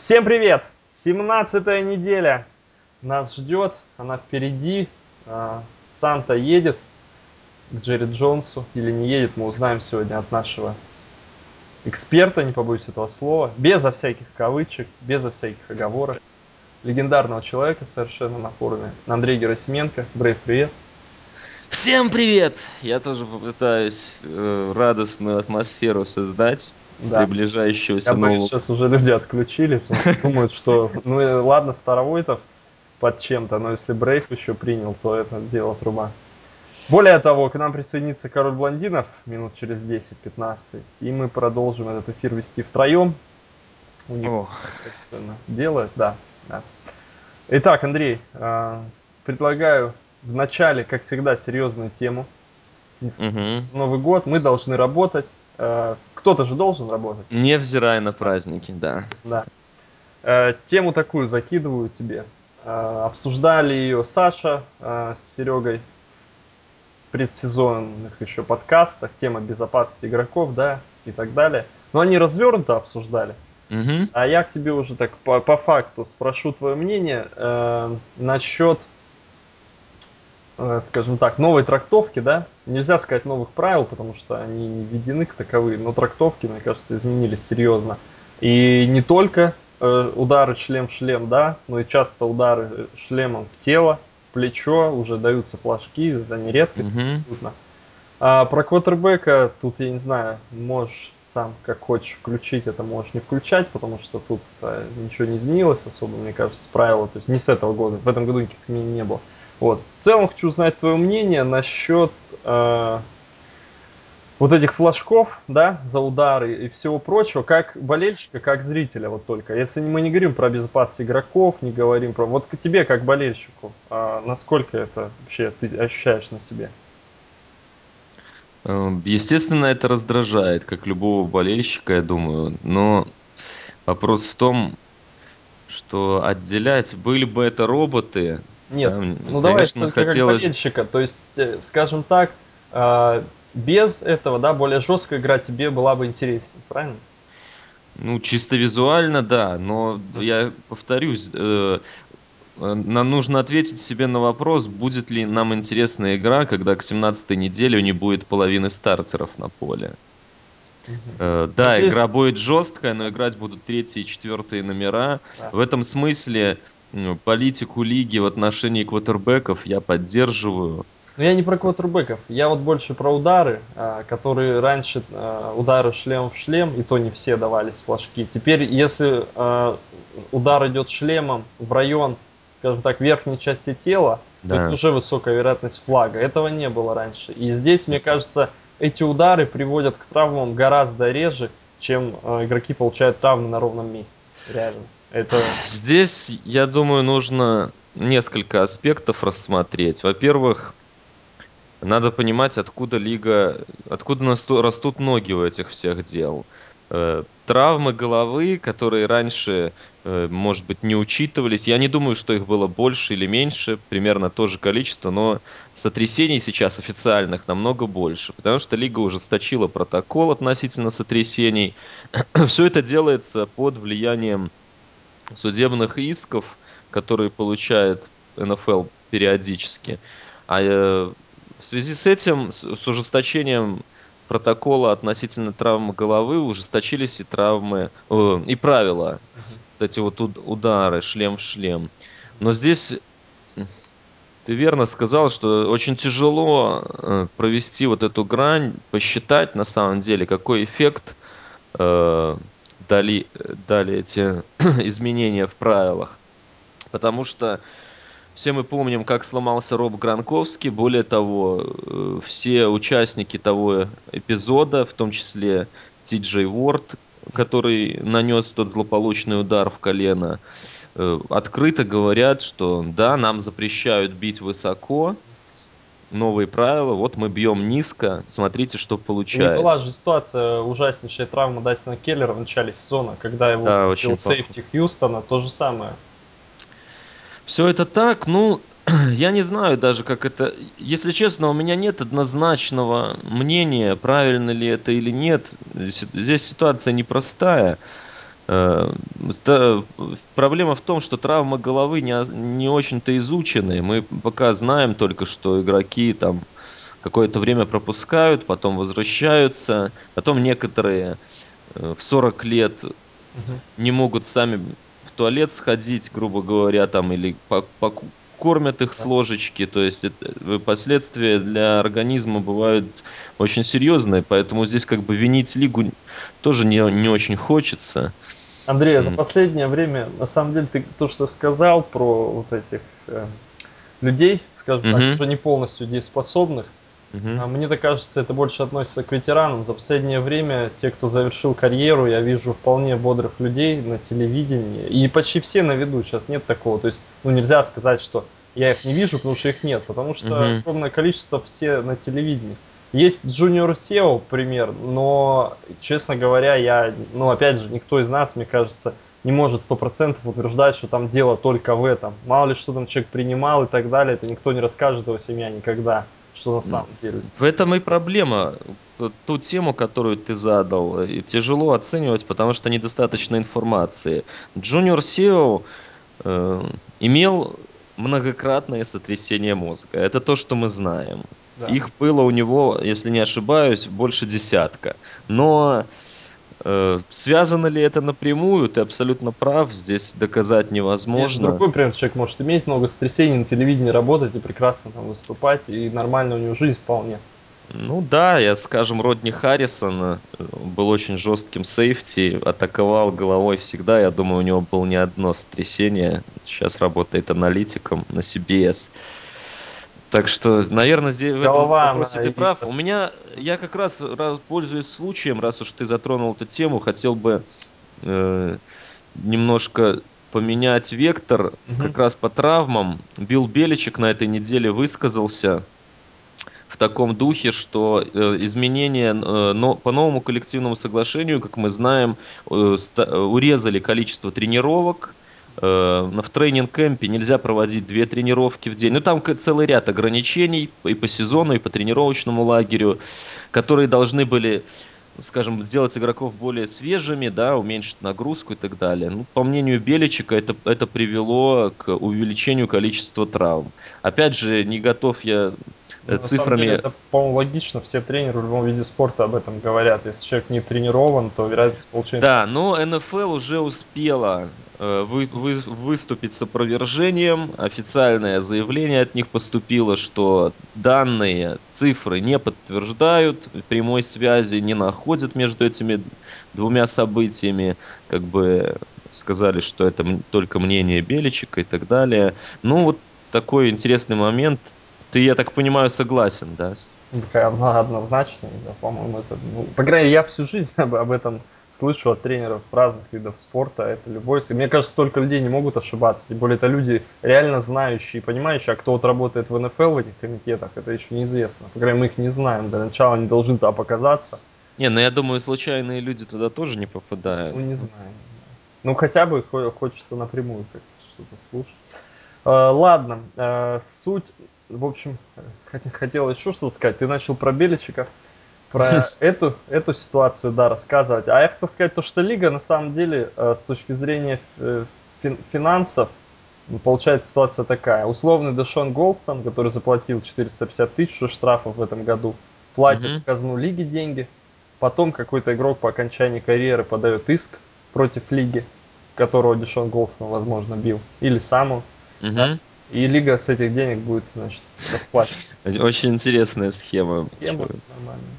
Всем привет! 17 неделя нас ждет, она впереди. А, Санта едет к Джерри Джонсу или не едет, мы узнаем сегодня от нашего эксперта, не побоюсь этого слова, безо всяких кавычек, безо всяких оговорок, легендарного человека совершенно на форуме, Андрей Герасименко. Брейв, привет! Всем привет! Я тоже попытаюсь э, радостную атмосферу создать Да. приближающегося Я боюсь, нового... сейчас уже люди отключили, думают, что, ну и ладно, Старовойтов под чем-то, но если Брейв еще принял, то это дело труба. Более того, к нам присоединится король блондинов минут через 10-15, и мы продолжим этот эфир вести втроем. У них О, собственно, делают, да, да. Итак, Андрей, а, предлагаю в начале, как всегда, серьезную тему. Мгм. Новый год, мы должны работать. Кто-то же должен работать. Невзирая на праздники, да. Да. Э, Тему такую закидываю тебе. Э, Обсуждали ее Саша э, с Серегой в предсезонных еще подкастах. Тема безопасности игроков, да, и так далее. Но они развернуто обсуждали. Мгм. А я к тебе уже так по, по факту спрошу твое мнение э, насчет, скажем так, новой трактовки, да? Нельзя сказать новых правил, потому что они не введены к таковые, но трактовки, мне кажется, изменились серьезно. И не только э, удары шлем в шлем, да, но и часто удары э, шлемом в тело, в плечо, уже даются флажки, это не редкость Мгм. абсолютно. А про квотербека тут, я не знаю, можешь сам как хочешь включить, это можешь не включать, потому что тут э, ничего не изменилось особо, мне кажется, правила, то есть не с этого года, в этом году никаких изменений не было. Вот. В целом хочу узнать твое мнение насчет э, вот этих флажков, да, за удары и всего прочего, как болельщика, как зрителя, вот только. Если мы не говорим про безопасность игроков, не говорим про... Вот к тебе, как болельщику, а насколько это вообще ты ощущаешь на себе? Эм, Естественно, это раздражает, как любого болельщика, я думаю. Но вопрос в том, что отделять, были бы это роботы, Нет, да, м, ну давай конечно, как хотелось... болельщика, то есть, э, скажем так, а, без этого, да, более жесткая игра тебе была бы интереснее, правильно? Ну, чисто визуально, да, но я повторюсь, э, э, нам нужно ответить себе на вопрос, будет ли нам интересна игра, когда к 17 неделе не будет половины стартеров на поле. Э, Ну, Да, здесь- игра будет жесткая, но играть будут третьи и четвертые номера. Да. В этом смысле политику лиги в отношении квотербеков я поддерживаю. Но я не про квотербеков, я вот больше про удары, а, которые раньше а, удары шлем в шлем, и то не все давались флажки. Теперь, если а, удар идет шлемом в район, скажем так, верхней части тела, то Да. это уже высокая вероятность флага. Этого не было раньше. И здесь, мне кажется, эти удары приводят к травмам гораздо реже, чем игроки получают травмы на ровном месте. Реально. Это Здесь, я думаю, нужно несколько аспектов рассмотреть. Во-первых, надо понимать, откуда лига, откуда растут ноги у этих всех дел. Э, Травмы головы, которые раньше, э, может быть, не учитывались. Я не думаю, что их было больше или меньше, примерно то же количество, но сотрясений сейчас официальных намного больше, потому что лига ужесточила протокол относительно сотрясений. Все это делается под влиянием судебных исков, которые получает НФЛ периодически. А э, в связи с этим, с, ужесточением протокола относительно травмы головы, ужесточились и травмы, э, и правила, вот эти вот уд- удары, шлем в шлем. Но здесь ты верно сказал, что очень тяжело э, провести вот эту грань, посчитать на самом деле, какой эффект э, дали, дали эти изменения в правилах. Потому что все мы помним, как сломался Роб Гранковский. Более того, э, все участники того эпизода, в том числе Ти Джей Уорд, который нанес тот злополучный удар в колено, э, открыто говорят, что да, нам запрещают бить высоко, новые правила, вот мы бьем низко, смотрите, что И не была получается. же ситуация ужаснейшая травма Дастина Келлера в начале сезона, когда его Да, очень сейфти Хьюстона, то же самое. Все это так, ну, я не знаю даже, как это... Если честно, у меня нет однозначного мнения, правильно ли это или нет. Здесь, ситуация непростая. Проблема в том, что травмы головы не, не очень-то изучены. Мы пока знаем только, что игроки там какое-то время пропускают, потом возвращаются, потом некоторые э, в 40 лет угу. не могут сами в туалет сходить, грубо говоря, там, или кормят их с ложечки, то есть это, э, последствия для организма бывают очень серьезные, поэтому здесь как бы винить лигу тоже не, не очень хочется. Андрей, mm. за последнее время, на самом деле, ты то, что сказал про вот этих э, людей, скажем mm-hmm. так, уже не полностью дееспособных, mm-hmm. мне так кажется, это больше относится к ветеранам. За последнее время те, кто завершил карьеру, я вижу вполне бодрых людей на телевидении. И почти все на виду, сейчас нет такого. То есть, ну, нельзя сказать, что я их не вижу, потому что их нет, потому что mm-hmm. огромное количество все на телевидении. Есть Junior SEO пример, но, честно говоря, я, ну, опять же, никто из нас, мне кажется, не может сто процентов утверждать, что там дело только в этом. Мало ли, что там человек принимал и так далее, это никто не расскажет его семья никогда, что на самом деле. В этом и проблема. Ту тему, которую ты задал, и тяжело оценивать, потому что недостаточно информации. Junior SEO э, имел многократное сотрясение мозга. Это то, что мы знаем. Да. Их было у него, если не ошибаюсь, больше десятка. Но э, связано ли это напрямую, ты абсолютно прав, здесь доказать невозможно. Нет, другой пример, человек может иметь много сотрясений, на телевидении работать и прекрасно там выступать, и нормально у него жизнь вполне. Ну да, я, скажем, Родни Харрисон э, был очень жестким сейфти, атаковал головой всегда. Я думаю, у него было не одно сотрясение. Сейчас работает аналитиком на CBS. Так что, наверное, здесь в этом вопросе ты прав. У меня, я как раз, раз пользуясь случаем, раз уж ты затронул эту тему, хотел бы э, немножко поменять вектор угу. как раз по травмам. Билл Беличек на этой неделе высказался в таком духе, что э, изменения э, но, по новому коллективному соглашению, как мы знаем, э, ста, урезали количество тренировок, Э, в тренинг-кемпе нельзя проводить две тренировки в день. Ну, там целый ряд ограничений и по сезону, и по тренировочному лагерю, которые должны были скажем, сделать игроков более свежими, да, уменьшить нагрузку и так далее. Ну, по мнению Беличика, это, это привело к увеличению количества травм. Опять же, не готов я ну, цифрами... Деле, это, по-моему, логично. Все тренеры в любом виде спорта об этом говорят. Если человек не тренирован, то вероятность получения... Да, но НФЛ уже успела э, вы, вы, выступить с опровержением. Официальное заявление от них поступило, что данные цифры не подтверждают, прямой связи не находят между этими двумя событиями. Как бы сказали, что это только мнение Беличика и так далее. Ну, вот такой интересный момент ты, я так понимаю, согласен, да? Однозначно, да, по-моему, это... Ну, по крайней мере, я всю жизнь об, об этом слышу от тренеров разных видов спорта. Это любой... Мне кажется, столько людей не могут ошибаться. Тем более, это люди реально знающие, понимающие, а кто вот работает в НФЛ в этих комитетах, это еще неизвестно. По крайней мере, мы их не знаем. До начала они должны туда показаться. Не, ну я думаю, случайные люди туда тоже не попадают. Ну, не знаю. Ну, хотя бы хочется напрямую как-то что-то слушать. Uh, ладно, uh, суть в общем, хотел еще что-то сказать. Ты начал про Беличика, про эту, эту ситуацию, да, рассказывать. А я хотел сказать то, что Лига, на самом деле, э, с точки зрения э, финансов, получается ситуация такая. Условный Дэшон Голдстон, который заплатил 450 тысяч штрафов в этом году, платит mm-hmm. в казну Лиги деньги. Потом какой-то игрок по окончании карьеры подает иск против Лиги, которого Дэшон Голдстон, возможно, бил. Или сам он. Mm-hmm. Да? И лига с этих денег будет, значит, расплачиваться. Очень интересная схема. Схема нормальная.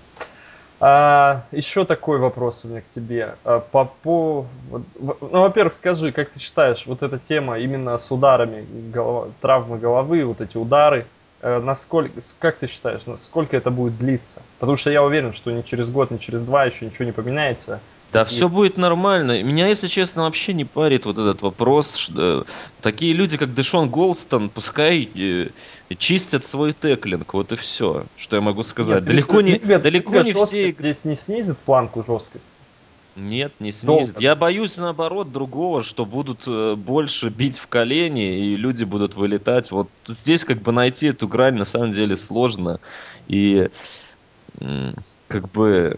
А, еще такой вопрос у меня к тебе. А, по, по, ну, во-первых, скажи, как ты считаешь, вот эта тема именно с ударами, голова, травмы головы, вот эти удары, э, насколько, как ты считаешь, сколько это будет длиться? Потому что я уверен, что ни через год, ни через два еще ничего не поменяется. Да, все будет нормально. Меня, если честно, вообще не парит вот этот вопрос. Что... Такие люди, как Дэшон Голдстон, пускай э, чистят свой теклинг. Вот и все, что я могу сказать. Нет, далеко не, ребят, далеко ребят, не все... Здесь не снизит планку жесткости? Нет, не снизит. Долго. Я боюсь, наоборот, другого, что будут э, больше бить в колени, и люди будут вылетать. Вот здесь как бы найти эту грань на самом деле сложно. И как бы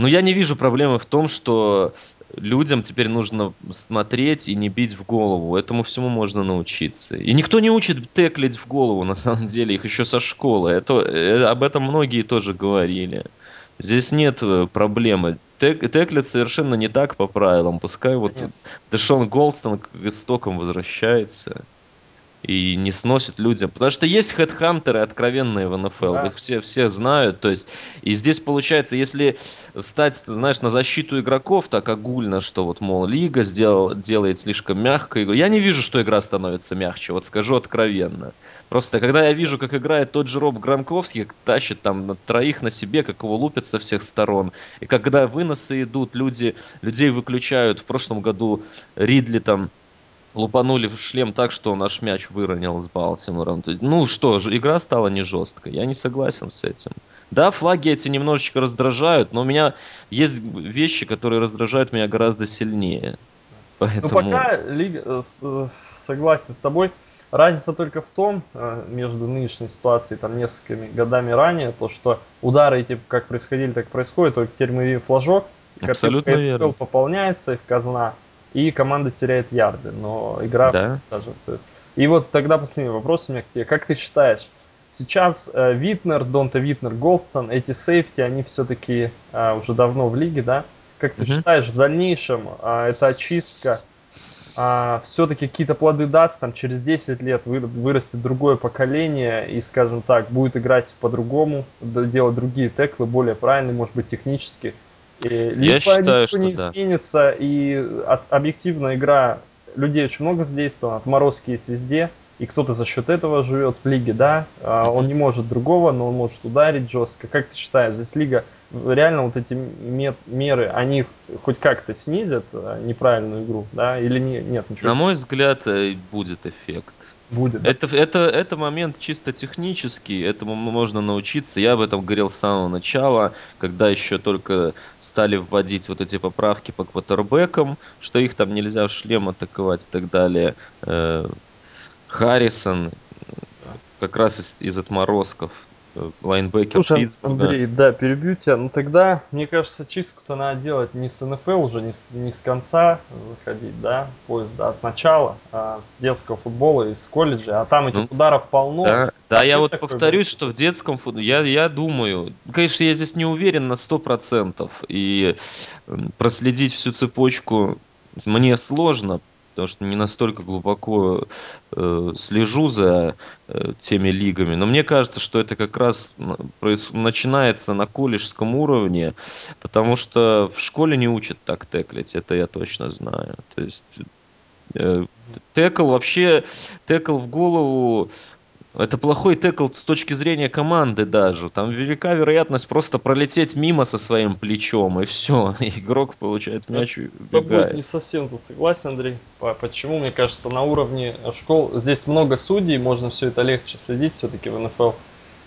ну, я не вижу проблемы в том, что людям теперь нужно смотреть и не бить в голову. Этому всему можно научиться. И никто не учит теклить в голову, на самом деле, их еще со школы. Это, э, об этом многие тоже говорили. Здесь нет э, проблемы. Тек, теклит совершенно не так по правилам. Пускай вот Дэшон Голстон к истокам возвращается и не сносит людям. Потому что есть хедхантеры откровенные в НФЛ, да. их все, все знают. То есть, и здесь получается, если встать, знаешь, на защиту игроков так огульно, что вот, мол, лига сделал, делает слишком мягко игру. Я не вижу, что игра становится мягче, вот скажу откровенно. Просто когда я вижу, как играет тот же Роб Гранковский, как тащит там на троих на себе, как его лупят со всех сторон, и когда выносы идут, люди, людей выключают. В прошлом году Ридли там лупанули в шлем так, что наш мяч выронил с Балтимором. Ну что, игра стала не жесткой. Я не согласен с этим. Да, флаги эти немножечко раздражают, но у меня есть вещи, которые раздражают меня гораздо сильнее. Ну, Поэтому... Ну пока лига, э, согласен с тобой. Разница только в том, э, между нынешней ситуацией, там, несколькими годами ранее, то, что удары эти как происходили, так происходят, только теперь мы видим флажок, Абсолютно верно. пополняется, их казна, и команда теряет ярды, но игра да. даже остается. И вот тогда последний вопрос у меня к тебе. Как ты считаешь, сейчас э, Витнер, Донта Витнер, Голдстон, эти сейфти, они все-таки э, уже давно в лиге, да? Как ты угу. считаешь, в дальнейшем э, эта очистка э, все-таки какие-то плоды даст, там через 10 лет вы, вырастет другое поколение и, скажем так, будет играть по-другому, делать другие теклы, более правильные, может быть, технически, либо Я считаю, ничего что не да. изменится, и от, объективно игра людей очень много задействовано, отморозки есть везде, и кто-то за счет этого живет в лиге, да, mm-hmm. он не может другого, но он может ударить жестко. Как ты считаешь, здесь лига реально вот эти меры, они хоть как-то снизят а, неправильную игру, да, или не, нет? Ничего? На мой взгляд, э, будет эффект будет. Это, это, это момент чисто технический, этому можно научиться. Я об этом говорил с самого начала, когда еще только стали вводить вот эти поправки по квотербекам, что их там нельзя в шлем атаковать и так далее. Э, Харрисон как раз из, из отморозков лайнбекер Слушай, Питтсбурга. Андрей, да, перебью тебя. Ну тогда, мне кажется, чистку-то надо делать не с НФЛ уже, не с, не с конца заходить, да, поезда, а сначала, а, с детского футбола из колледжа, а там этих ну, ударов полно. Да, да я вот повторюсь, будет? что в детском футболе, я, я думаю, конечно, я здесь не уверен на 100%, и проследить всю цепочку мне сложно, потому что не настолько глубоко э, слежу за э, теми лигами. Но мне кажется, что это как раз проис... начинается на колледжском уровне, потому что в школе не учат так теклить, это я точно знаю. То есть э, текл вообще, текл в голову это плохой текл с точки зрения команды даже. Там велика вероятность просто пролететь мимо со своим плечом, и все. Игрок получает мяч и убегает. не совсем тут согласен, Андрей. Почему? Мне кажется, на уровне школ здесь много судей, можно все это легче следить все-таки в НФЛ.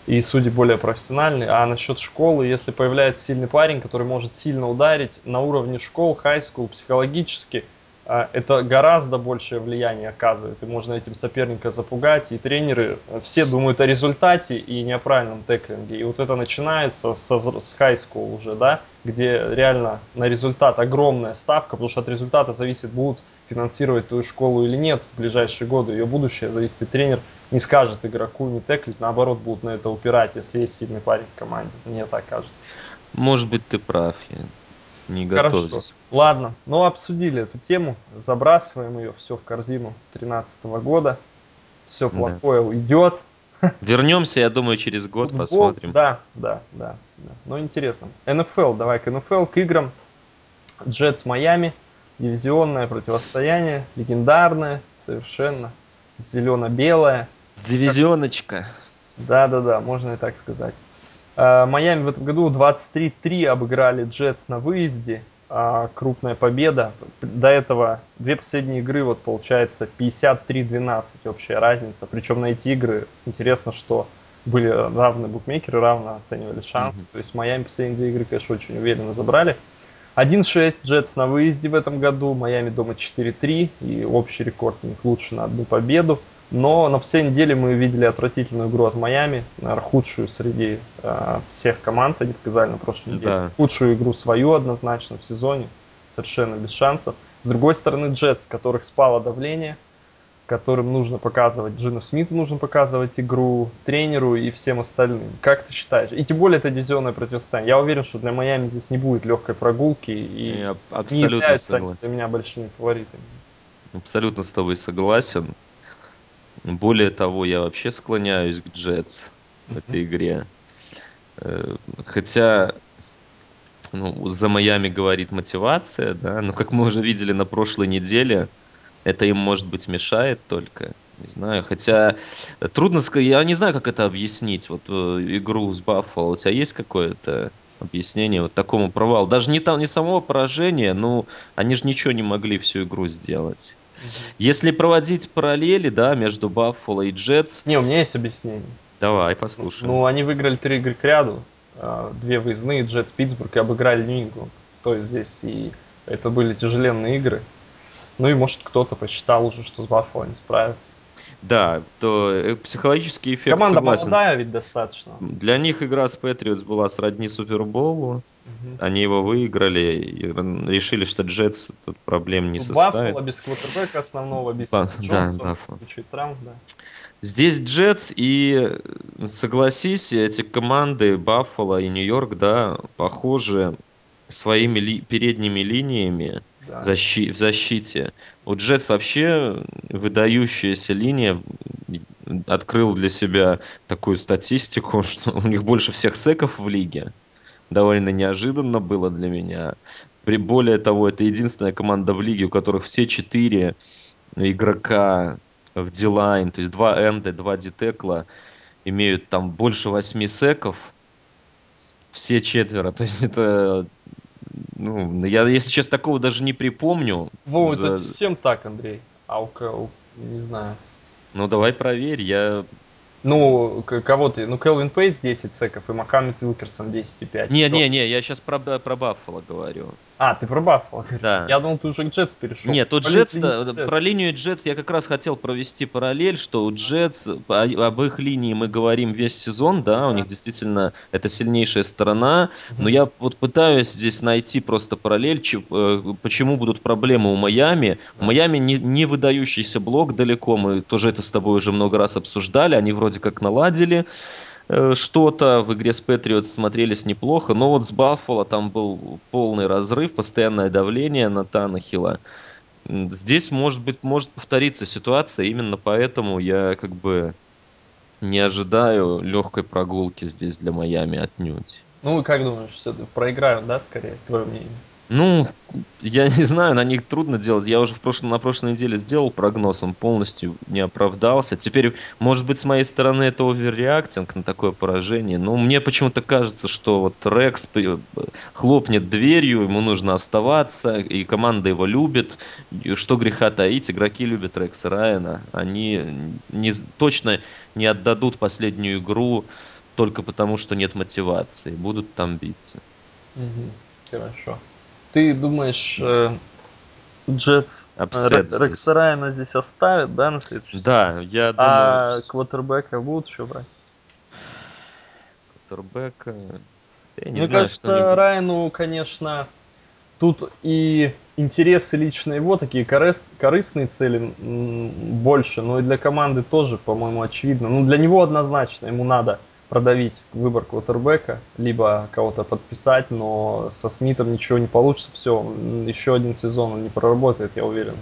И судьи более профессиональные. А насчет школы, если появляется сильный парень, который может сильно ударить на уровне школ, хай-скул, психологически – это гораздо большее влияние оказывает, и можно этим соперника запугать, и тренеры все думают о результате и не о правильном теклинге, и вот это начинается с, с high school уже, да, где реально на результат огромная ставка, потому что от результата зависит, будут финансировать твою школу или нет в ближайшие годы, ее будущее зависит, и тренер не скажет игроку не теклить, наоборот, будут на это упирать, если есть сильный парень в команде, мне так кажется. Может быть, ты прав, я не готов. Хорошо. Ладно, ну обсудили эту тему, забрасываем ее все в корзину 2013 года. Все плохое да. уйдет. Вернемся, я думаю, через год Футбол, посмотрим. Да, да, да, да. Ну интересно. НФЛ, давай к НФЛ, к играм. Джетс Майами, дивизионное противостояние, легендарное, совершенно, зелено-белое. Дивизионочка. Да, да, да, можно и так сказать. Э, Майами в этом году 23-3 обыграли Джетс на выезде. А, крупная победа. До этого две последние игры, вот получается 53-12 общая разница. Причем на эти игры интересно, что были равны букмекеры, равно оценивали шансы. Mm-hmm. То есть Майами последние две игры, конечно, очень уверенно забрали. 1-6 Джетс на выезде в этом году, Майами дома 4-3, и общий рекорд у них лучше на одну победу. Но на последней неделе мы видели отвратительную игру от Майами, наверное, худшую среди э, всех команд они показали на прошлой неделе. Да. Худшую игру свою однозначно в сезоне. совершенно без шансов. С другой стороны, Джетс, которых спало давление, которым нужно показывать, Джину Смиту нужно показывать игру, тренеру и всем остальным. Как ты считаешь? И тем более это дивизионное противостояние. Я уверен, что для Майами здесь не будет легкой прогулки и Я не абсолютно являются они согласен. для меня большими фаворитами. Абсолютно с тобой согласен. Более того, я вообще склоняюсь к Джетс в этой игре. Э, Хотя ну, за Майами говорит мотивация, да, но как мы уже видели на прошлой неделе, это им, может быть, мешает только. Не знаю, хотя э, трудно сказать, я не знаю, как это объяснить, вот э, игру с Баффало. У тебя есть какое-то объяснение вот такому провалу? Даже не, там, не самого поражения, ну, они же ничего не могли всю игру сделать. Если проводить параллели, да, между Баффало и Джетс, Не, у меня есть объяснение. давай послушаем. ну, они выиграли три игры к ряду, а, две выездные, Джетс, Питтсбург, и обыграли Нью-Ингланд. То есть здесь и это были тяжеленные игры. Ну и может кто-то посчитал уже, что с Баффало не справится. Да, то э, психологический эффект Команда согласен. молодая ведь достаточно. Для них игра с Патриотс была сродни Суперболу. Они его выиграли и решили, что Джетс тут проблем не Ну, составит. Баффало без квотербека основного, без Ба- да, Джонса, Баффало. куча травм, да. Здесь Джетс и, э, согласись, эти команды Баффало и Нью-Йорк, да, похожи своими ли- передними линиями Да. защи- в защите. У Джетс вообще выдающаяся линия открыл для себя такую статистику, что у них больше всех секов в лиге. Довольно неожиданно было для меня. При более того, это единственная команда в лиге, у которых все четыре игрока в D-line, то есть два энда, два дитекла, имеют там больше восьми секов. Все четверо. То есть это, ну, я, если честно, такого даже не припомню. Вова, это За- всем так, Андрей. А у кого, не знаю. Ну, давай проверь. Я... Ну, кого ты? Ну, Келвин Пейс 10 секов и Мохаммед Уилкерсон 10,5. Не, Кто? не, не, я сейчас про, про Баффало говорю. А, ты про Баффало. Да. Я думал, ты уже к Джетс перешел. Нет, По Джетс, да, Джетс. про линию Джетс я как раз хотел провести параллель, что у Джетс, об их линии мы говорим весь сезон, да, у Да. них действительно это сильнейшая сторона, но я вот пытаюсь здесь найти просто параллель, э, почему будут проблемы у Майами. У. Майами не, не выдающийся блок далеко, мы тоже это с тобой уже много раз обсуждали, они вроде как наладили э, что-то, в игре с Патриотс смотрелись неплохо, но вот с Баффало там был полный разрыв, постоянное давление на Танахила. Здесь, может быть, может повториться ситуация, именно поэтому я как бы не ожидаю легкой прогулки здесь для Майами отнюдь. Ну, и как думаешь, все проиграют, да, скорее, твое мнение? Ну, я не знаю, на них трудно делать. Я уже в прошлом, на прошлой неделе сделал прогноз, он полностью не оправдался. Теперь, может быть, с моей стороны это оверреактинг на такое поражение, но мне почему-то кажется, что вот Рекс хлопнет дверью, ему нужно оставаться, и команда его любит. Что греха таить, игроки любят Рекса Райана. Они не, точно не отдадут последнюю игру только потому, что нет мотивации. Будут там биться. Мгм. Хорошо. Ты думаешь, э, Джетс Апсет Ре- здесь. Рекса Райана здесь оставят, да, на следующий? Да, я А думаю, квотербека будут еще брать? Я не Мне знаю, кажется. Райану, конечно, тут и интересы лично его, такие корыс- корыстные цели больше, но и для команды тоже, по-моему, очевидно. Ну, для него однозначно, ему надо продавить выбор квотербека, либо кого-то подписать, но со Смитом ничего не получится, все, еще один сезон он не проработает, я уверен.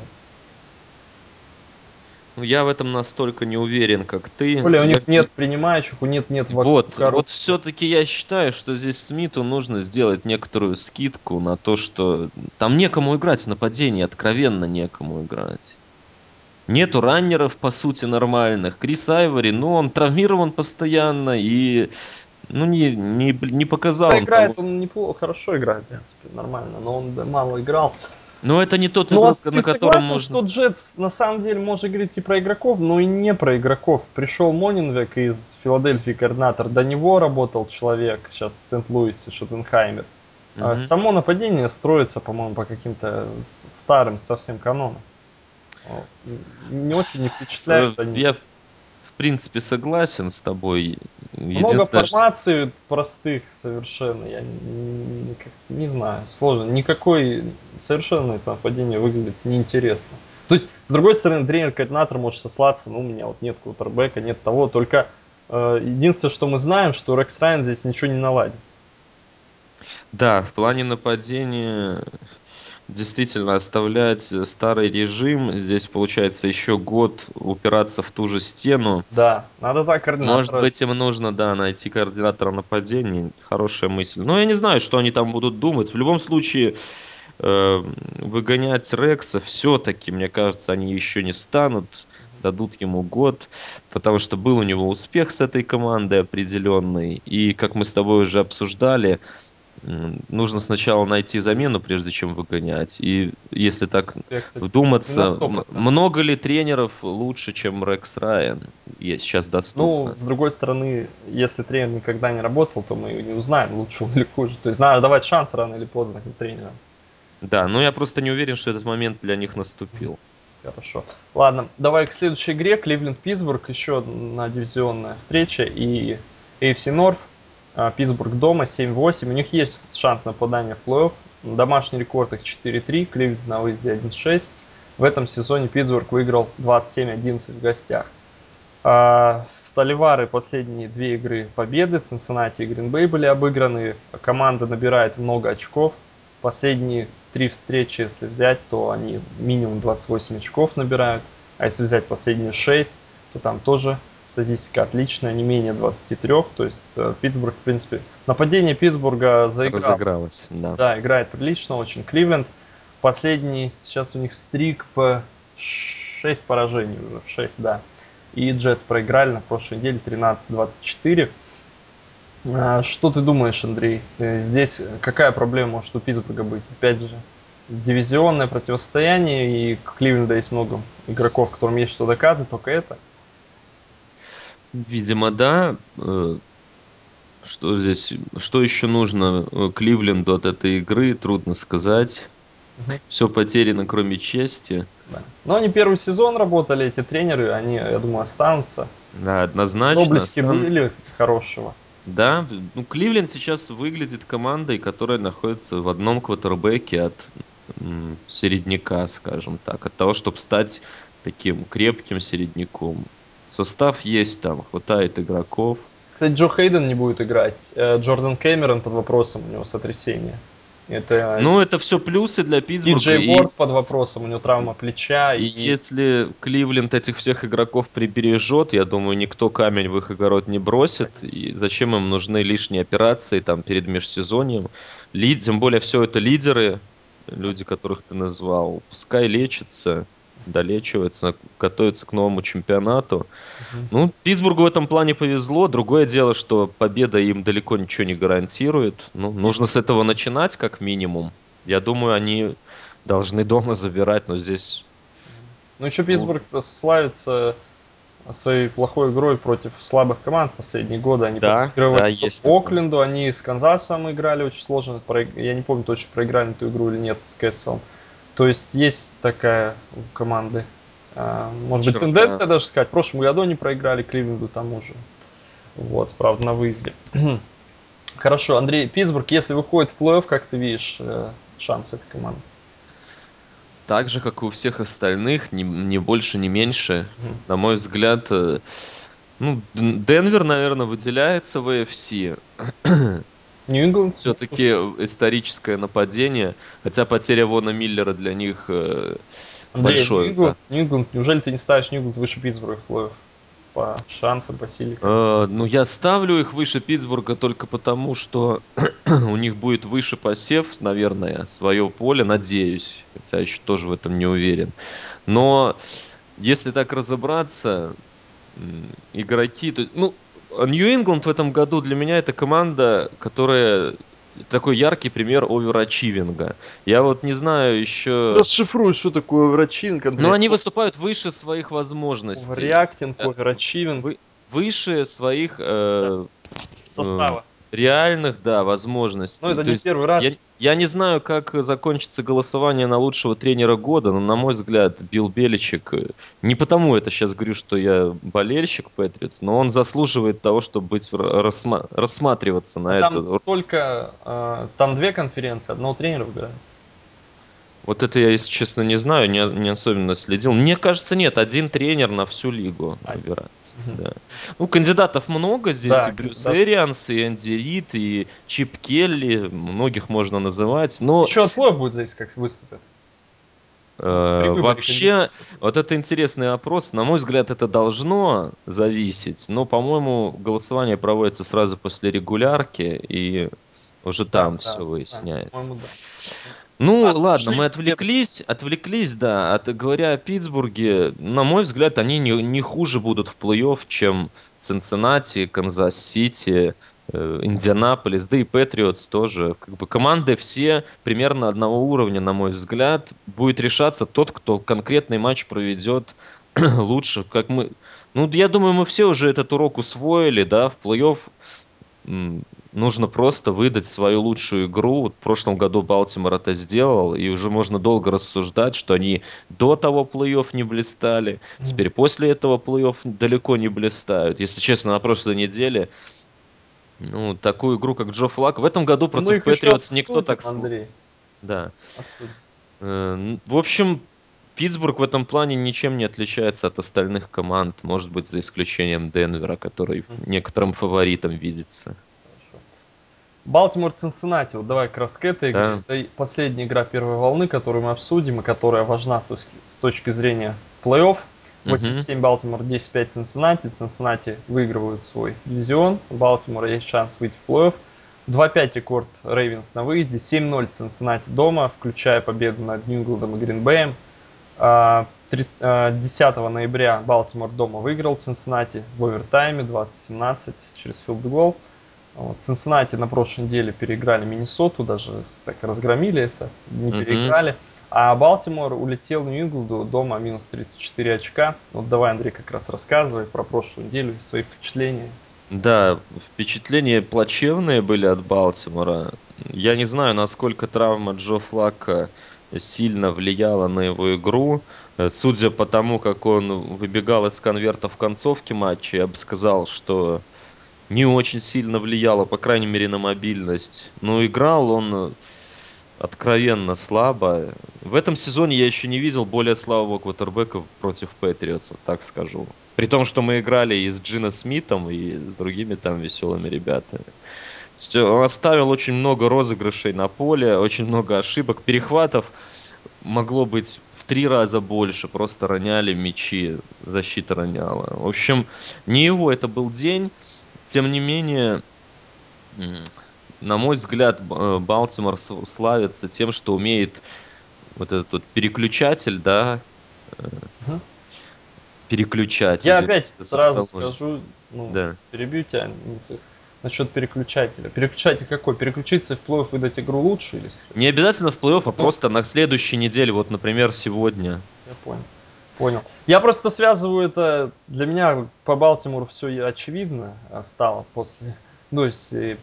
Ну, я в этом настолько не уверен, как ты. Более у Я- них нет принимающих, у нет нет Вот, вокруг вот все-таки я считаю, что здесь Смиту нужно сделать некоторую скидку на то, что там некому играть в нападении, откровенно некому играть. Нету раннеров, по сути, нормальных. Крис Айвори, ну, он травмирован постоянно и, ну, не, не, не показал Да, он играет того. он неплохо, хорошо играет, в принципе, нормально, но он мало играл. Но это не тот Ну, а игрок, ты на котором согласен, можно... что Джетс на самом деле может говорить и про игроков, но и не про игроков. Пришел Монинвек из Филадельфии координатор, до него работал человек сейчас в Сент-Луисе, Шоттенхаймер. А Мгм. Само нападение строится, по-моему, по каким-то старым совсем канонам. Не очень не В- впечатляют они. Я в принципе, согласен с тобой. Много формаций простых совершенно. Я не, не знаю, сложно. Никакой совершенно это нападение выглядит неинтересно. То есть, с другой стороны, тренер-координатор может сослаться, ну, у меня вот нет кутербека, нет того, только э, единственное, что мы знаем, что Рекс Райан здесь ничего не наладит. Да, в плане нападения действительно оставлять старый режим. Здесь получается еще год упираться в ту же стену. Да, надо так координатора. Может быть, им нужно, да, найти координатора нападений. Хорошая мысль. Но я не знаю, что они там будут думать. В любом случае, э, выгонять Рекса все-таки, мне кажется, они еще не станут. Дадут ему год, потому что был у него успех с этой командой определенный. И, как мы с тобой уже обсуждали, нужно сначала найти замену, прежде чем выгонять. И если так Я, кстати, вдуматься, много ли тренеров лучше, чем Рекс Райан есть сейчас доступно? Ну, с другой стороны, если тренер никогда не работал, то мы не узнаем, лучше он или хуже. То есть надо давать шанс рано или поздно тренерам. Да, но я просто не уверен, что этот момент для них наступил. Хорошо. Ладно, давай к следующей игре. Кливленд-Питтсбург, еще одна дивизионная встреча. И AFC North а, Питтсбург дома 7-8. У них есть шанс на попадание в плей-офф. Домашний рекорд их 4-3, Кливленд на выезде 1-6. В этом сезоне Питтсбург выиграл 27-11 в гостях. А, Столивары последние две игры победы. Цинциннати и Гринбей были обыграны. Команда набирает много очков. Последние три встречи, если взять, то они минимум 28 очков набирают. А если взять последние 6, то там тоже статистика отличная, не менее 23, то есть э, Питтсбург, в принципе, нападение Питтсбурга заиграл. Разыгралось, да. Да, играет прилично, очень. Кливленд, последний, сейчас у них стрик в 6 поражений уже, 6, да. И Джетс проиграли на прошлой неделе 13-24. А, что ты думаешь, Андрей? Э, здесь какая проблема может у Питтсбурга быть? Опять же, дивизионное противостояние, и Кливленда есть много игроков, которым есть что доказывать, только это – Видимо, да. Э, что здесь, что еще нужно э, Кливленду от этой игры, трудно сказать. Угу. Все потеряно, кроме чести. Да. Но они первый сезон работали, эти тренеры, они, я думаю, останутся. Да, однозначно. Проблески были хорошего. Да, ну Кливленд сейчас выглядит командой, которая находится в одном квотербеке от середняка, скажем так, от того, чтобы стать таким крепким середняком. Состав есть там, хватает игроков. Кстати, Джо Хейден не будет играть. Э, Джордан Кэмерон под вопросом, у него сотрясение. Это... Ну, это все плюсы для Питтсбурга. И Джей Уорд под вопросом, у него травма плеча. И, и если Кливленд этих всех игроков прибережет, я думаю, никто камень в их огород не бросит. И зачем им нужны лишние операции там перед межсезоньем? Лид... Тем более все это лидеры, люди, которых ты назвал. Пускай лечатся долечивается, готовится к новому чемпионату. Угу. Ну, Питтсбургу в этом плане повезло. Другое дело, что победа им далеко ничего не гарантирует. Ну, нужно с этого начинать, как минимум. Я думаю, они должны дома забирать, но здесь... Ну, еще Питтсбург славится своей плохой игрой против слабых команд в последние годы. Они да, да, есть Окленду, такое. они с Канзасом играли очень сложно. Я не помню точно, проиграли эту игру или нет с Кэсселом. То есть есть такая у команды, а, может Черт, быть, тенденция даже сказать. В прошлом году они проиграли Кливленду тому же. Вот, правда, на выезде. Хорошо, Андрей, Питтсбург, если выходит в плей-офф, как ты видишь э, шансы этой команды? Так же, как и у всех остальных, не, не больше, не меньше. Mm. На мой взгляд, э, ну, Денвер, наверное, выделяется в AFC. Нью-Ингланд все-таки историческое нападение, хотя потеря Вона Миллера для них э, большое. Нью-Ингланд, да. Нью-Ингланд, неужели ты не ставишь Нью-Ингланд выше Питтсбурга в плей по шансам, по силе? Э, ну, я ставлю их выше Питтсбурга только потому, что у них будет выше посев, наверное, свое поле, надеюсь. Хотя еще тоже в этом не уверен. Но если так разобраться, игроки, то, ну, Нью-Ингланд в этом году для меня это команда, которая такой яркий пример оверачивинга. Я вот не знаю еще... Расшифруй, что такое оверачивинг. Но они выступают выше своих возможностей. Оверреактинг, оверачивинг. Вы, выше своих... Э, Состава. Реальных, да, возможностей. Ну, это То не есть первый раз. я, я не знаю, как закончится голосование на лучшего тренера года, но, на мой взгляд, Билл Беличек, э, не потому это сейчас говорю, что я болельщик Патриотс, но он заслуживает того, чтобы быть в ра- рассма- рассматриваться на А это. там только э, там две конференции, одного тренера выбирают. Вот это я, если честно, не знаю, не, не особенно следил. Мне кажется, нет, один тренер на всю лигу Один. Мгм. Да. Ну, кандидатов много здесь, Да, и Брюс кандидат- Эрианс, и Энди Рид, и Чип Келли, многих можно называть, но Еще от плей будет зависеть, как выступят. э, вообще, вот это интересный вопрос, на мой взгляд, это должно зависеть, но, по-моему, голосование проводится сразу после регулярки, и уже там Да, все да, выясняется. да. Ну, А, ладно, мы отвлеклись, отвлеклись, да, от, говоря о Питтсбурге, на мой взгляд, они не, не хуже будут в плей-офф, чем Цинциннати, Канзас-Сити, э, Индианаполис, да и Патриотс тоже. Как бы команды все примерно одного уровня, на мой взгляд. Будет решаться тот, кто конкретный матч проведет лучше, как мы... Ну, я думаю, мы все уже этот урок усвоили, да, в плей-офф нужно просто выдать свою лучшую игру. Вот в прошлом году Балтимор это сделал, и уже можно долго рассуждать, что они до того плей-офф не блистали, теперь после этого плей-офф далеко не блистают. Если честно, на прошлой неделе ну, такую игру, как Джо Флак, в этом году против еще Патриотс никто так... Андрей. Да. Э, В общем, Питтсбург в этом плане ничем не отличается от остальных команд, может быть, за исключением Денвера, который некоторым фаворитом видится. Балтимор Цинциннати, вот давай как раз к этой игре. Да. Это последняя игра первой волны, которую мы обсудим, и которая важна с точки, зрения плей-офф. Мгм. 8-7 Балтимор, 10-5 Цинциннати. Цинциннати выигрывают свой дивизион. У Балтимора есть шанс выйти в плей-офф. 2-5 рекорд Рейвенс на выезде. 7-0 Цинциннати дома, включая победу над Нью-Инглдом и Гринбеем. А, три- а, 10 ноября Балтимор дома выиграл Цинциннати в овертайме 20-17 через филд-гол. Цинциннати на прошлой неделе переиграли Миннесоту, даже так разгромили это, не переиграли. А Балтимор улетел в Нью-Инглду дома минус 34 очка. Вот давай, Андрей, как раз рассказывай про прошлую неделю, свои впечатления. Да, впечатления плачевные были от Балтимора. Я не знаю, насколько травма Джо Флака сильно влияла на его игру. Э, Судя по тому, как он выбегал из конверта в концовке матча, я бы сказал, что не очень сильно влияло, по крайней мере, на мобильность. Но играл он откровенно слабо. В этом сезоне я еще не видел более слабого квотербека против Патриотс, вот так скажу. При том, что мы играли и с Джина Смитом, и с другими там веселыми ребятами. Оставил очень много розыгрышей на поле, очень много ошибок, перехватов могло быть в три раза больше, просто роняли мячи, защита роняла. В общем, не его это был день, тем не менее, на мой взгляд, э, Балтимор славится тем, что умеет вот этот вот переключатель, да, переключать. Я опять сразу скажу, ну, Да. перебью тебя насчет переключателя. Переключатель какой? Переключиться в плей-офф выдать игру лучше или? Не обязательно в плей-офф, а Ну. просто на следующей неделе, вот, например, сегодня. Я понял. Понял. Я просто связываю это, для меня по Балтимору все очевидно а, стало после, ну,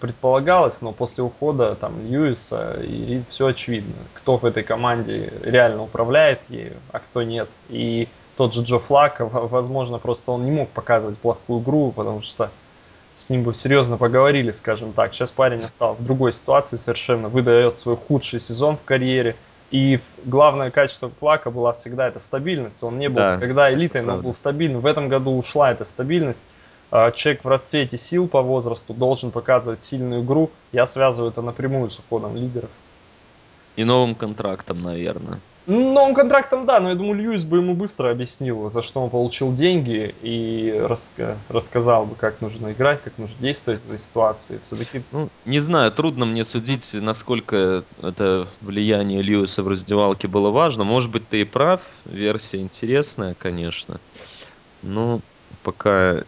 предполагалось, но после ухода там Льюиса и все очевидно, кто в этой команде реально управляет ею, а кто нет. И тот же Джо Флака, в- возможно, просто он не мог показывать плохую игру, потому что с ним бы серьезно поговорили, скажем так. Сейчас парень стал в другой ситуации совершенно, выдает свой худший сезон в карьере. И главное качество Флака была всегда это стабильность. Он не был Да, никогда это элитой, но был стабильным. В этом году ушла эта стабильность. А, Человек в расцвете сил по возрасту должен показывать сильную игру. Я связываю это напрямую с уходом лидеров. И новым контрактом, наверное. Новым контрактом, да, но я думаю, Льюис бы ему быстро объяснил, за что он получил деньги, и раска- рассказал бы, как нужно играть, как нужно действовать в этой ситуации. Все-таки Ну, не знаю, трудно мне судить, насколько это влияние Льюиса в раздевалке было важно. Может быть, ты и прав, версия интересная, конечно. Но пока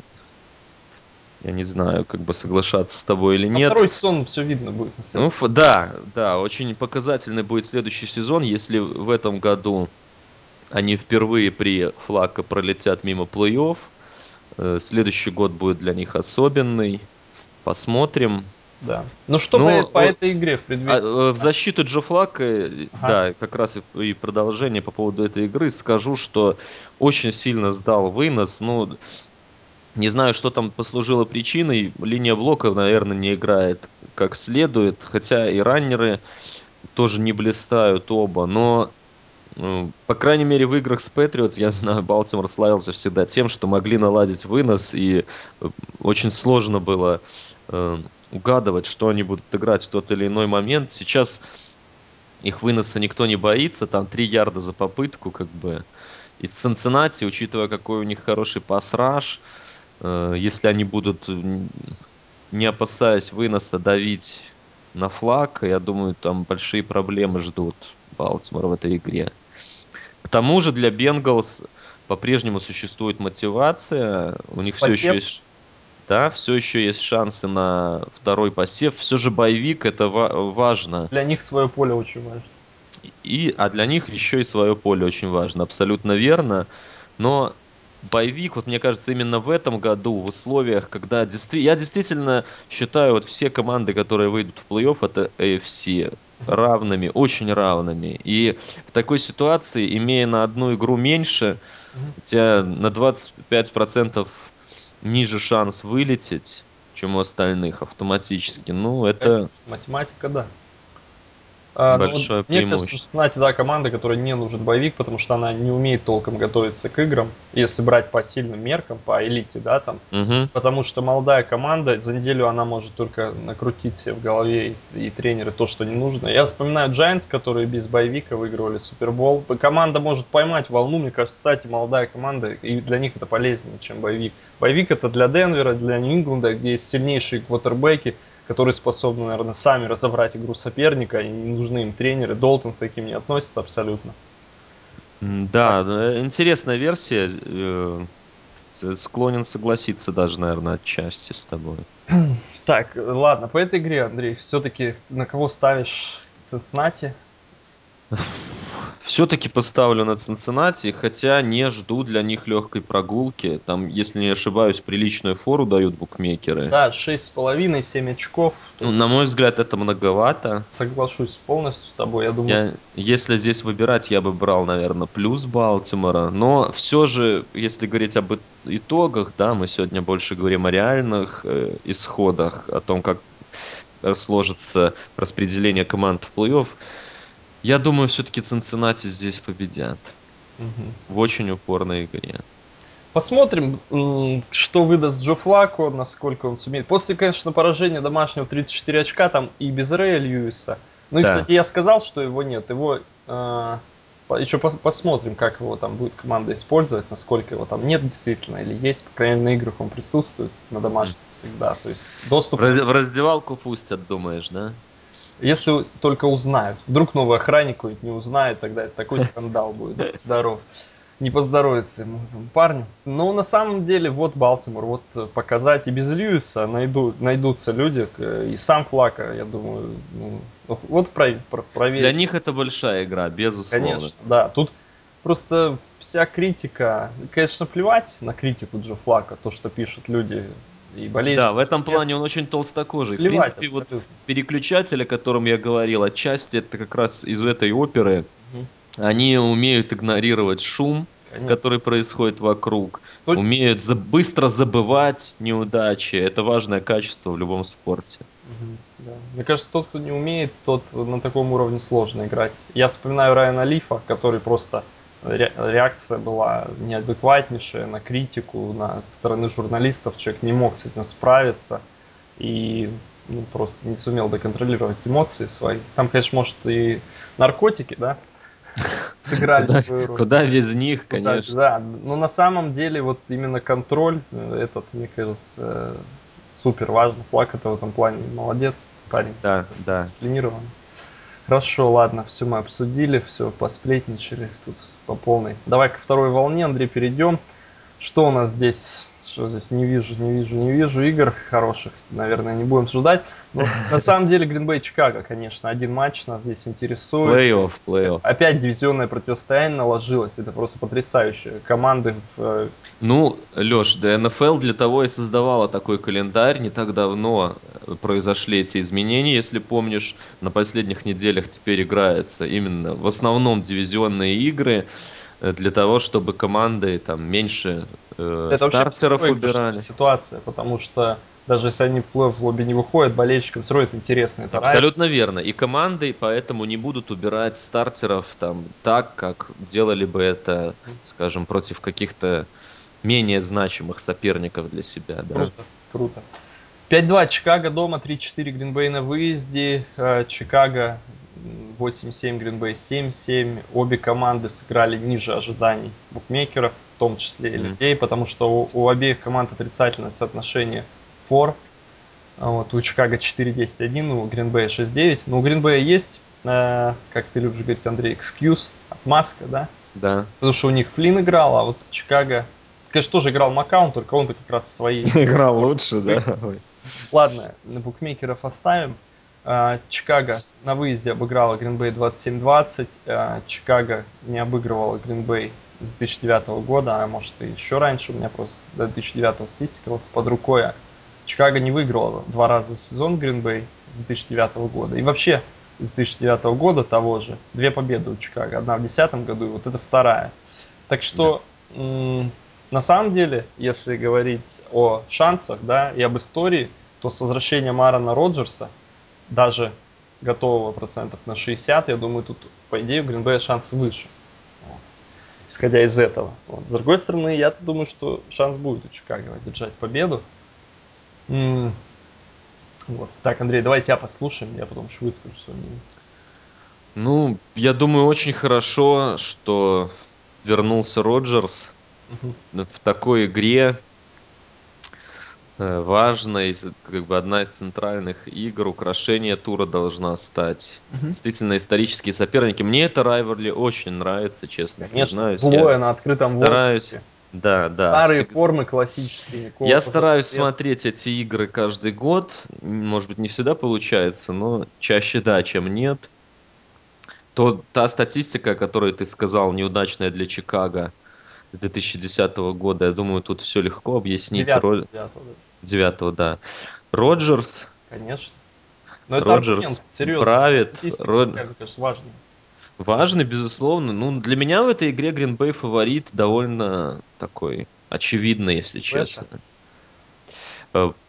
я не знаю, как бы соглашаться с тобой или на нет. второй сезон все видно будет. Ну, да, да, очень показательный будет следующий сезон, если в этом году они впервые при Флака пролетят мимо плей-офф. Э, Следующий год будет для них особенный. Посмотрим. Да. Ну что Ну, по, по о- этой игре в А, преддверии? э, в защиту Джо Флака, э, Ага. да, как раз и, и продолжение по поводу этой игры, скажу, что очень сильно сдал вынос. Ну, не знаю, что там послужило причиной. Линия блока, наверное, не играет как следует, хотя и раннеры тоже не блистают оба, но ну, по крайней мере, в играх с Патриотс, я знаю, Балтимор славился всегда тем, что могли наладить вынос, и э, очень сложно было э, угадывать, что они будут играть в тот или иной момент. Сейчас их выноса никто не боится, там 3 ярда за попытку, как бы. И Цинциннати, учитывая, какой у них хороший пасраж, э, если они будут, м, не опасаясь выноса, давить на флаг, я думаю, там большие проблемы ждут Балтимор в этой игре. К тому же для Бенгалс по-прежнему существует мотивация, у них все еще Посев? есть, да, все еще есть шансы на второй посев. Все же боевик это ва- важно. Для них свое поле очень важно. И, а для них еще и свое поле очень важно, абсолютно верно. Но боевик, вот мне кажется, именно в этом году, в условиях, когда действи- я действительно считаю, вот все команды, которые выйдут в плей-офф, это AFC, равными, очень равными. И в такой ситуации, имея на одну игру меньше, у тебя на 25% ниже шанс вылететь, чем у остальных автоматически. Ну, это Конечно, Математика, да. А, ну вот большое мне кажется, знаете, да, команда, которой не нужен боевик, потому что она не умеет толком готовиться к играм, если брать по сильным меркам, по элите, да, там. Мгм. Потому что молодая команда, за неделю она может только накрутить себе в голове и, и тренеры то, что не нужно. Я вспоминаю Giants, которые без боевика выигрывали Супербол. Команда может поймать волну, мне кажется, кстати, молодая команда, и для них это полезнее, чем боевик. Боевик это для Денвера, для Нью-Ингланда, где есть сильнейшие квотербеки, которые способны, наверное, сами разобрать игру соперника, и не нужны им тренеры. Долтон к таким не относится абсолютно. Да, э, интересная версия. э, с- Склонен согласиться даже, наверное, отчасти с тобой. Так, ладно, по этой игре, Андрей, все-таки на кого ставишь Цинциннати? Все-таки поставлю на Цинциннати, хотя не жду для них легкой прогулки. Там, если не ошибаюсь, приличную фору дают букмекеры. Да, 6,5, 7 очков. Ну, на мой взгляд, это многовато. Соглашусь полностью с тобой. Я думаю, Я, если здесь выбирать, я бы брал, наверное, плюс Балтимора. Но все же, если говорить об итогах, да, мы сегодня больше говорим о реальных э, исходах, о том, как сложится распределение команд в плей-офф. Я думаю, все-таки Цинциннати здесь победят. мгм. В очень упорной игре. посмотрим, что выдаст Джо Флако, насколько он сумеет. После, конечно, поражения домашнего 34 очка, там и без Рэя Льюиса. Ну и, Да. кстати, я сказал, что его нет. Его еще посмотрим, как его там будет команда использовать, насколько его там нет действительно или есть. По крайней мере, на играх он присутствует на домашних всегда. То есть доступ в раздевалку пустят, думаешь, да? Если только узнают. Вдруг новый охранник не узнает, тогда это такой скандал будет. Здоров. Не поздоровится ему, этому парню. Но на самом деле, вот Балтимор, вот показать и без Льюиса найду, найдутся люди, и сам Флака, я думаю, ну, вот про, про, проверить. Для них это большая игра, безусловно. Конечно, да. Тут просто вся критика, конечно, плевать на критику Джо Флака, то, что пишут люди и болельщики. Да, в этом плане он очень толстокожий. В принципе, вот абсолютно. переключатель, о котором я говорил, отчасти это как раз из этой оперы. Мгм. Они умеют игнорировать шум, Конечно. который происходит вокруг, Толь- умеют за- быстро забывать неудачи. Это важное качество в любом спорте. Мгм, да. Мне кажется, тот, кто не умеет, тот на таком уровне сложно играть. Я вспоминаю Райана Лифа, который просто реакция была неадекватнейшая на критику, на стороны журналистов. Человек не мог с этим справиться и ну, просто не сумел доконтролировать эмоции свои. Там, конечно, может и наркотики, да, сыграли Куда, свою роль. куда без них, Ну, да, конечно. Да, но на самом деле вот именно контроль э, этот, мне кажется, супер важно. Плак это в этом плане молодец, парень. Да, да. Дисциплинирован. Хорошо, ладно, все мы обсудили, все посплетничали тут по полной. Давай ко второй волне, Андрей, перейдем. Что у нас здесь? Что здесь? Не вижу, не вижу, не вижу игр хороших. Наверное, не будем обсуждать. Но на самом деле Гринбей Чикаго, конечно, один матч нас здесь интересует. Плей-офф, плей-офф. Опять дивизионное противостояние наложилось. Это просто потрясающе. Команды в э, Ну, Леш, да НФЛ для того и создавала такой календарь не так давно. произошли эти изменения, если помнишь, на последних неделях теперь играется именно в основном дивизионные игры э, для того, чтобы команды там меньше э, Это стартеров убирали. ситуация, потому что даже если они в плей в лобби не выходят, болельщикам все равно это интересно. Это Абсолютно верно. И команды поэтому не будут убирать стартеров там так, как делали бы это, скажем, против каких-то менее значимых соперников для себя. Да? Круто, круто. 5-2 Чикаго дома, 3-4 Гринбей на выезде. Э, Чикаго м, 8-7, Гринбей 7-7. Обе команды сыграли ниже ожиданий букмекеров, в том числе и людей, потому что у, у обеих команд отрицательное соотношение фор. А Вот, у Чикаго 4-10-1, у Гринбея 6-9. Но у Гринбея есть, э, как ты любишь говорить, Андрей, excuse, отмазка, да? Да. Потому что у них Флин играл, а вот Чикаго... Конечно, тоже играл Маккаун, только он-то как раз свои Играл лучше, да? Ладно, на букмекеров оставим. А, Чикаго на выезде обыграла Гринбей 27-20. А, Чикаго не обыгрывала Гринбей с 2009 года, а может и еще раньше. У меня просто до 2009 статистика вот под рукой. Чикаго не выигрывала два раза за сезон Гринбей с 2009 года. И вообще с 2009 года того же. Две победы у Чикаго. Одна в 2010 году, и вот это вторая. Так что, м, на самом деле, если говорить о шансах, да, и об истории, то с возвращением Аарона Роджерса, даже готового процентов на 60, я думаю, тут, по идее, у Гринбея шанс выше. Исходя из этого. Вот. С другой стороны, я думаю, что шанс будет у Чикаго одержать победу. М, Вот. Так, Андрей, давай тебя послушаем, я потом еще выскажу свое мнение. Ну, я думаю, очень хорошо, что вернулся Роджерс В такой игре э, важной, как бы одна из центральных игр, украшение тура должна стать. Мгм. Действительно, исторические соперники. Мне это Райверли очень нравится, честно Конечно, признаюсь. злое Я на открытом стараюсь, воздухе. да, да, Старые всег- формы классические. Я стараюсь цвета. смотреть эти игры каждый год. Может быть, не всегда получается, но чаще да, чем нет. То та статистика, которую ты сказал, неудачная для Чикаго с 2010 года, я думаю, тут все легко объяснить. Девятого, Ро- девятого, да. Девятого, да. Роджерс, Конечно. Но это Роджерс аргумент, серьезно. правит. Статистика Ро- такая, мне кажется. Важный, безусловно. Ну, для меня в этой игре Green Bay фаворит довольно такой очевидный, если честно.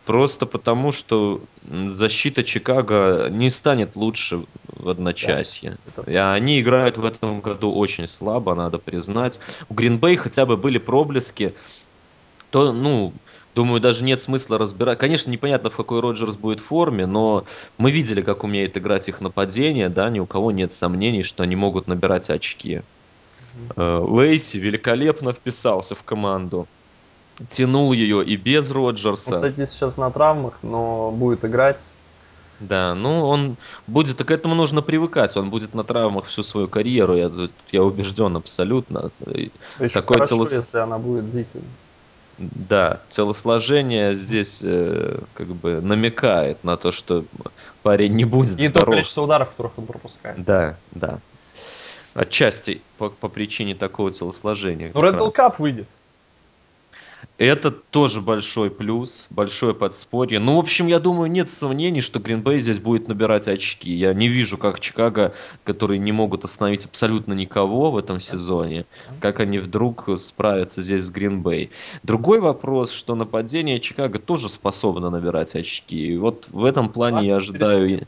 Просто потому, что защита Чикаго не станет лучше в одночасье. И они играют в этом году очень слабо, надо признать. У Bay хотя бы были проблески, то, ну, думаю, даже нет смысла разбирать. Конечно, непонятно, в какой Роджерс будет форме, но мы видели, как умеет играть их нападение, да, ни у кого нет сомнений, что они могут набирать очки. Э, Лейси великолепно вписался в команду. Тянул ее и без Он, Роджерса. кстати, сейчас на травмах, но будет играть. Да, ну он будет, к этому нужно привыкать. Он будет на травмах всю свою карьеру, я, я убежден абсолютно. И еще Такое хорошо, телос- если она будет длительной. Да, телосложение здесь э, как бы намекает на то, что парень не будет И то здоров. количество ударов, которых он пропускает. Да, да. Отчасти по, по причине такого телосложения. Ну, раз. Cup выйдет. Это тоже большой плюс, большое подспорье. Ну, в общем, я думаю, нет сомнений, что Гринбей здесь будет набирать очки. Я не вижу, как Чикаго, которые не могут остановить абсолютно никого в этом сезоне, как они вдруг справятся здесь с Гринбей. Другой вопрос, что нападение Чикаго тоже способно набирать очки. И вот в этом плане я ожидаю,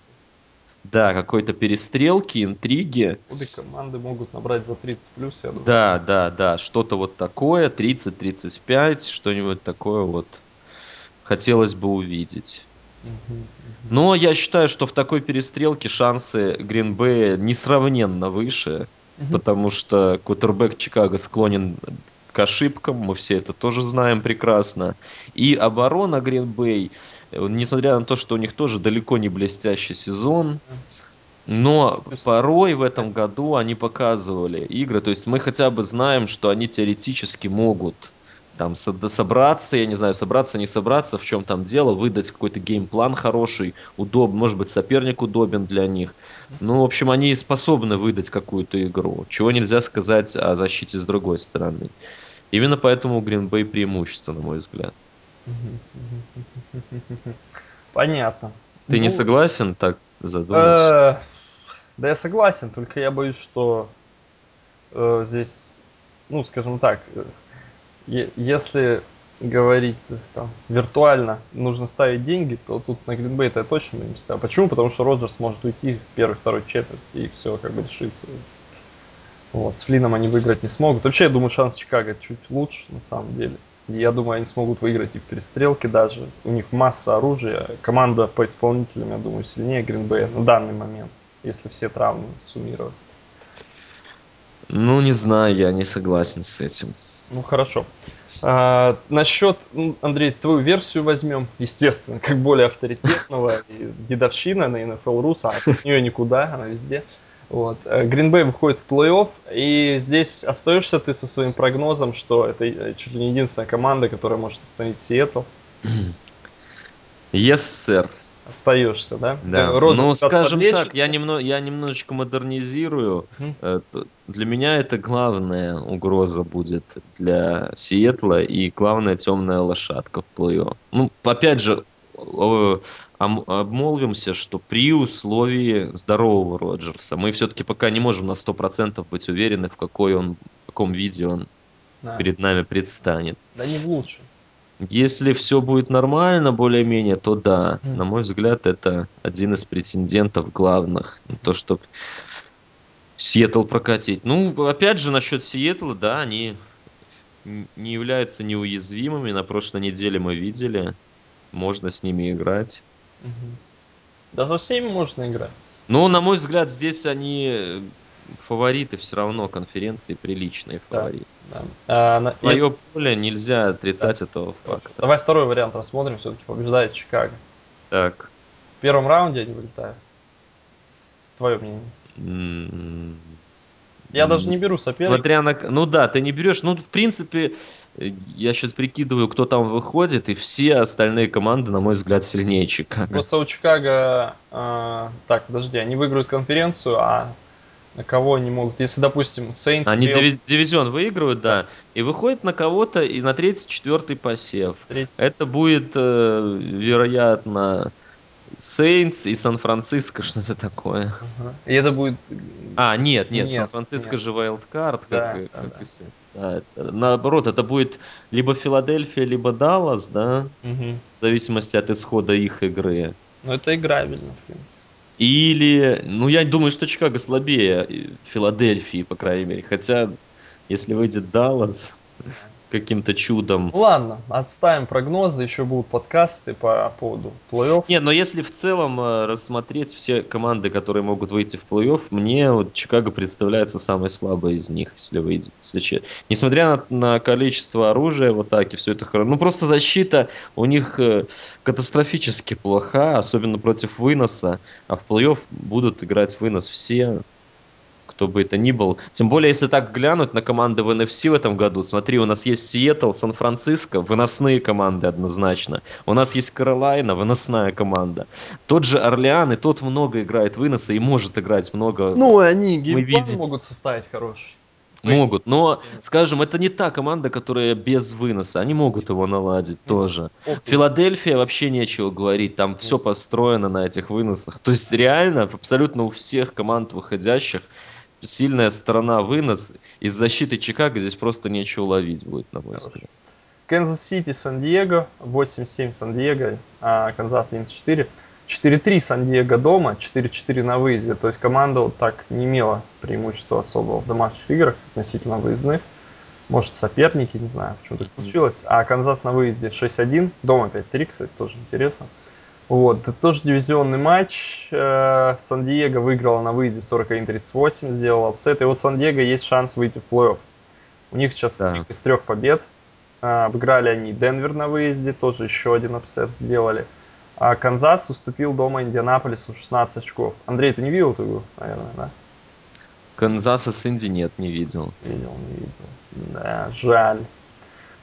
да, какой-то перестрелки, интриги. Обе команды могут набрать за 30 плюс, я думаю. Да, да, да, что-то вот такое, 30-35, что-нибудь такое вот хотелось бы увидеть. Но я считаю, что в такой перестрелке шансы Гринбея несравненно выше, потому что кутербэк Чикаго склонен к ошибкам, мы все это тоже знаем прекрасно. И оборона Гринбей, э, несмотря на то, что у них тоже далеко не блестящий сезон, но порой в этом году они показывали игры, то есть мы хотя бы знаем, что они теоретически могут там со- собраться, я не знаю, собраться, не собраться, в чем там дело, выдать какой-то геймплан хороший, удоб, может быть, соперник удобен для них. Ну, в общем, они способны выдать какую-то игру, чего нельзя сказать о защите с другой стороны. Именно поэтому у Green Bay преимущество, на мой взгляд. Понятно. Ты не Ну, согласен так задуматься? э, Да я согласен, только я боюсь, что э, здесь, ну, скажем так, э, если говорить э, там виртуально, нужно ставить деньги, то тут на Green Bay это я точно не ставил. Почему? Потому что Роджерс может уйти в первой, второй четверти и все как бы решится. Вот, с Флином они выиграть не смогут. Вообще, я думаю, шанс Чикаго чуть лучше, на самом деле. Я думаю, они смогут выиграть и в перестрелке даже. У них масса оружия. Команда по исполнителям, я думаю, сильнее Bay на данный момент, если все травмы суммировать. Ну, не знаю, я не согласен с этим. Ну хорошо. А, насчет, ну, Андрей, твою версию возьмем, естественно, как более авторитетного и дедовщина на NFL Rus, а от нее никуда, она везде. Вот. Гринбей выходит в плей-офф, и здесь остаешься ты со своим прогнозом, что это э, чуть ли не единственная команда, которая может остановить Сиэтл. Yes, сэр. Остаешься, да? Да. Э, Роджерс Ну, скажем так, я, немно, я немножечко модернизирую. Э, т- Для меня это главная угроза будет для Сиэтла и главная темная лошадка в плей-офф. Ну, опять же, обмолвимся, что при условии здорового Роджерса мы все-таки пока не можем на 100% быть уверены, в какой он, в каком виде он Да. перед нами предстанет. Да не в лучшем. Если все будет нормально, более-менее, то да. Мгм. На мой взгляд, это один из претендентов главных. То, чтобы Сиэтл прокатить. Ну, опять же, насчет Сиэтла, да, они не являются неуязвимыми. На прошлой неделе мы видели. Можно с ними играть. Да за всеми можно играть. Ну, на мой взгляд, здесь они э, фавориты все равно конференции, приличные Да. фавориты. Да. А, на- Свое если- поле нельзя отрицать этого Хорошо. факта. Давай второй вариант рассмотрим. Все-таки побеждает Чикаго. Так. В первом раунде они вылетают. Твое мнение. м, Я даже не беру соперника. Смотря на... Ну да, ты не берешь. Ну, в принципе, я сейчас прикидываю, кто там выходит, и все остальные команды, на мой взгляд, сильнее Чикаго. Просто у Чикаго... а, так, подожди, они выиграют конференцию, а на кого они могут? Если, допустим, Saints... Они Bills, диви- дивизион выигрывают, да, и выходят на кого-то и на третий, четвертый посев. третий- Это будет, э, вероятно, Сейнтс и Сан-Франциско, что-то такое. Ага. И это будет... А, нет, нет, Нет, Сан-Франциско же wildcard, как, Да, и- да, как да. и Сейнтс. Это- наоборот, это будет либо Филадельфия, либо Даллас, да, Мгм. в зависимости от исхода их игры. Ну, это играбельно, в принципе. Или, ну, я думаю, что Чикаго слабее э, Филадельфии, по крайней мере. Хотя, если выйдет Даллас каким-то чудом. Ну ладно, отставим прогнозы, еще будут подкасты по поводу плей-офф. Не, но если в целом э, рассмотреть все команды, которые могут выйти в плей-офф, мне вот Чикаго представляется самой слабой из них, если выйдет. Если че- Несмотря на, на количество оружия в атаке, все это хорошо. Ну просто защита у них э, катастрофически плоха, особенно против выноса. А в плей-офф будут играть вынос все, кто бы это ни был. Тем более, если так глянуть на команды в NFC в этом году, смотри, у нас есть Сиэтл, Сан-Франциско, выносные команды однозначно. У нас есть Каролайна, выносная команда. Тот же Орлеан, и тот много играет выноса и может играть много. Ну, они game plan видим. могут составить хороший. Могут, но, скажем, это не та команда, которая без выноса. Они могут его наладить тоже. Филадельфия вообще нечего говорить, там все построено на этих выносах. То есть реально абсолютно у всех команд выходящих сильная сторона вынос. Из защиты Чикаго здесь просто нечего ловить будет, на мой взгляд. Канзас Сити, Сан-Диего, 8-7 Сан-Диего, а Канзас 11-4. 4-3 Сан-Диего дома, 4-4 на выезде. То есть команда вот так не имела преимущества особого в домашних играх относительно выездных. Может, соперники, не знаю, почему так случилось. А Канзас на выезде 6-1, дома 5-3, кстати, тоже интересно. Вот, это тоже дивизионный матч. Э, Сан-Диего выиграла на выезде 41-38, сделала upset. И вот Сан-Диего есть шанс выйти в плей-офф. У них сейчас Да. из трех побед. А, Обыграли они Денвер на выезде, тоже еще один upset сделали. А Канзас уступил дома Индианаполису 16 очков. Андрей, ты не видел эту игру, наверное, да? Канзаса с Инди нет, не видел. Видел, не видел. Да, жаль.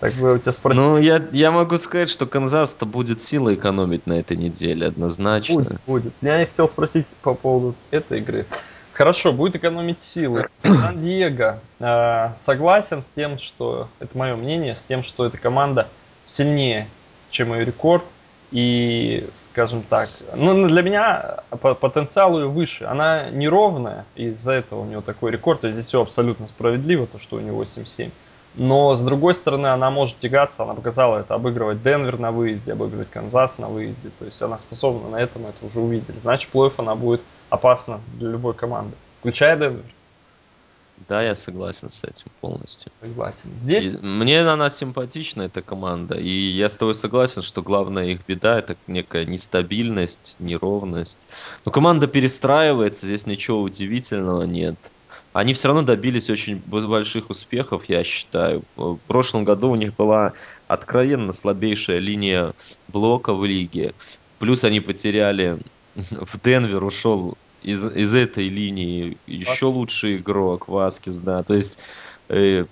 Так бы я у тебя спросил. Ну, я, я могу сказать, что Канзас-то будет силы экономить на этой неделе, однозначно. Будет, будет. Я хотел спросить по поводу этой игры. Хорошо, будет экономить силы. Сан-Диего э, согласен с тем, что, это мое мнение, с тем, что эта команда сильнее, чем ее рекорд. И, скажем так, ну, для меня по потенциал ее выше. Она неровная, из-за этого у нее такой рекорд. То есть здесь все абсолютно справедливо, то, что у нее 8-7. Но, с другой стороны, она может тягаться, она показала это, обыгрывать Денвер на выезде, обыгрывать Канзас на выезде. То есть она способна на это, мы это уже увидели. Значит, плей она будет опасна для любой команды, включая Денвер. Да, я согласен с этим полностью. Согласен. Здесь... И мне она симпатична, эта команда. И я с тобой согласен, что главная их беда это некая нестабильность, неровность. Но команда перестраивается, здесь ничего удивительного нет. Они все равно добились очень больших успехов, я считаю. В прошлом году у них была откровенно слабейшая линия блока в лиге. Плюс они потеряли в Денвер ушел из, из этой линии еще лучший игрок Васкис, да. То есть э,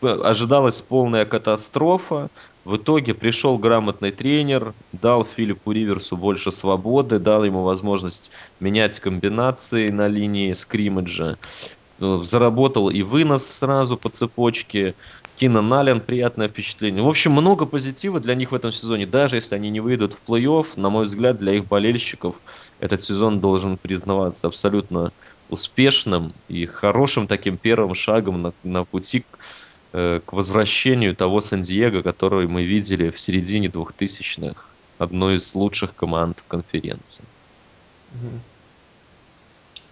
ожидалась полная катастрофа. В итоге пришел грамотный тренер, дал Филиппу Риверсу больше свободы, дал ему возможность менять комбинации на линии скриммиджа. Ну, заработал и вынос сразу по цепочке. Кинан Нален приятное впечатление. В общем, много позитива для них в этом сезоне. Даже если они не выйдут в плей-офф, на мой взгляд, для их болельщиков этот сезон должен признаваться абсолютно успешным и хорошим таким первым шагом на, на пути к, э, к возвращению того Сан-Диего, который мы видели в середине 2000-х. Одной из лучших команд конференции.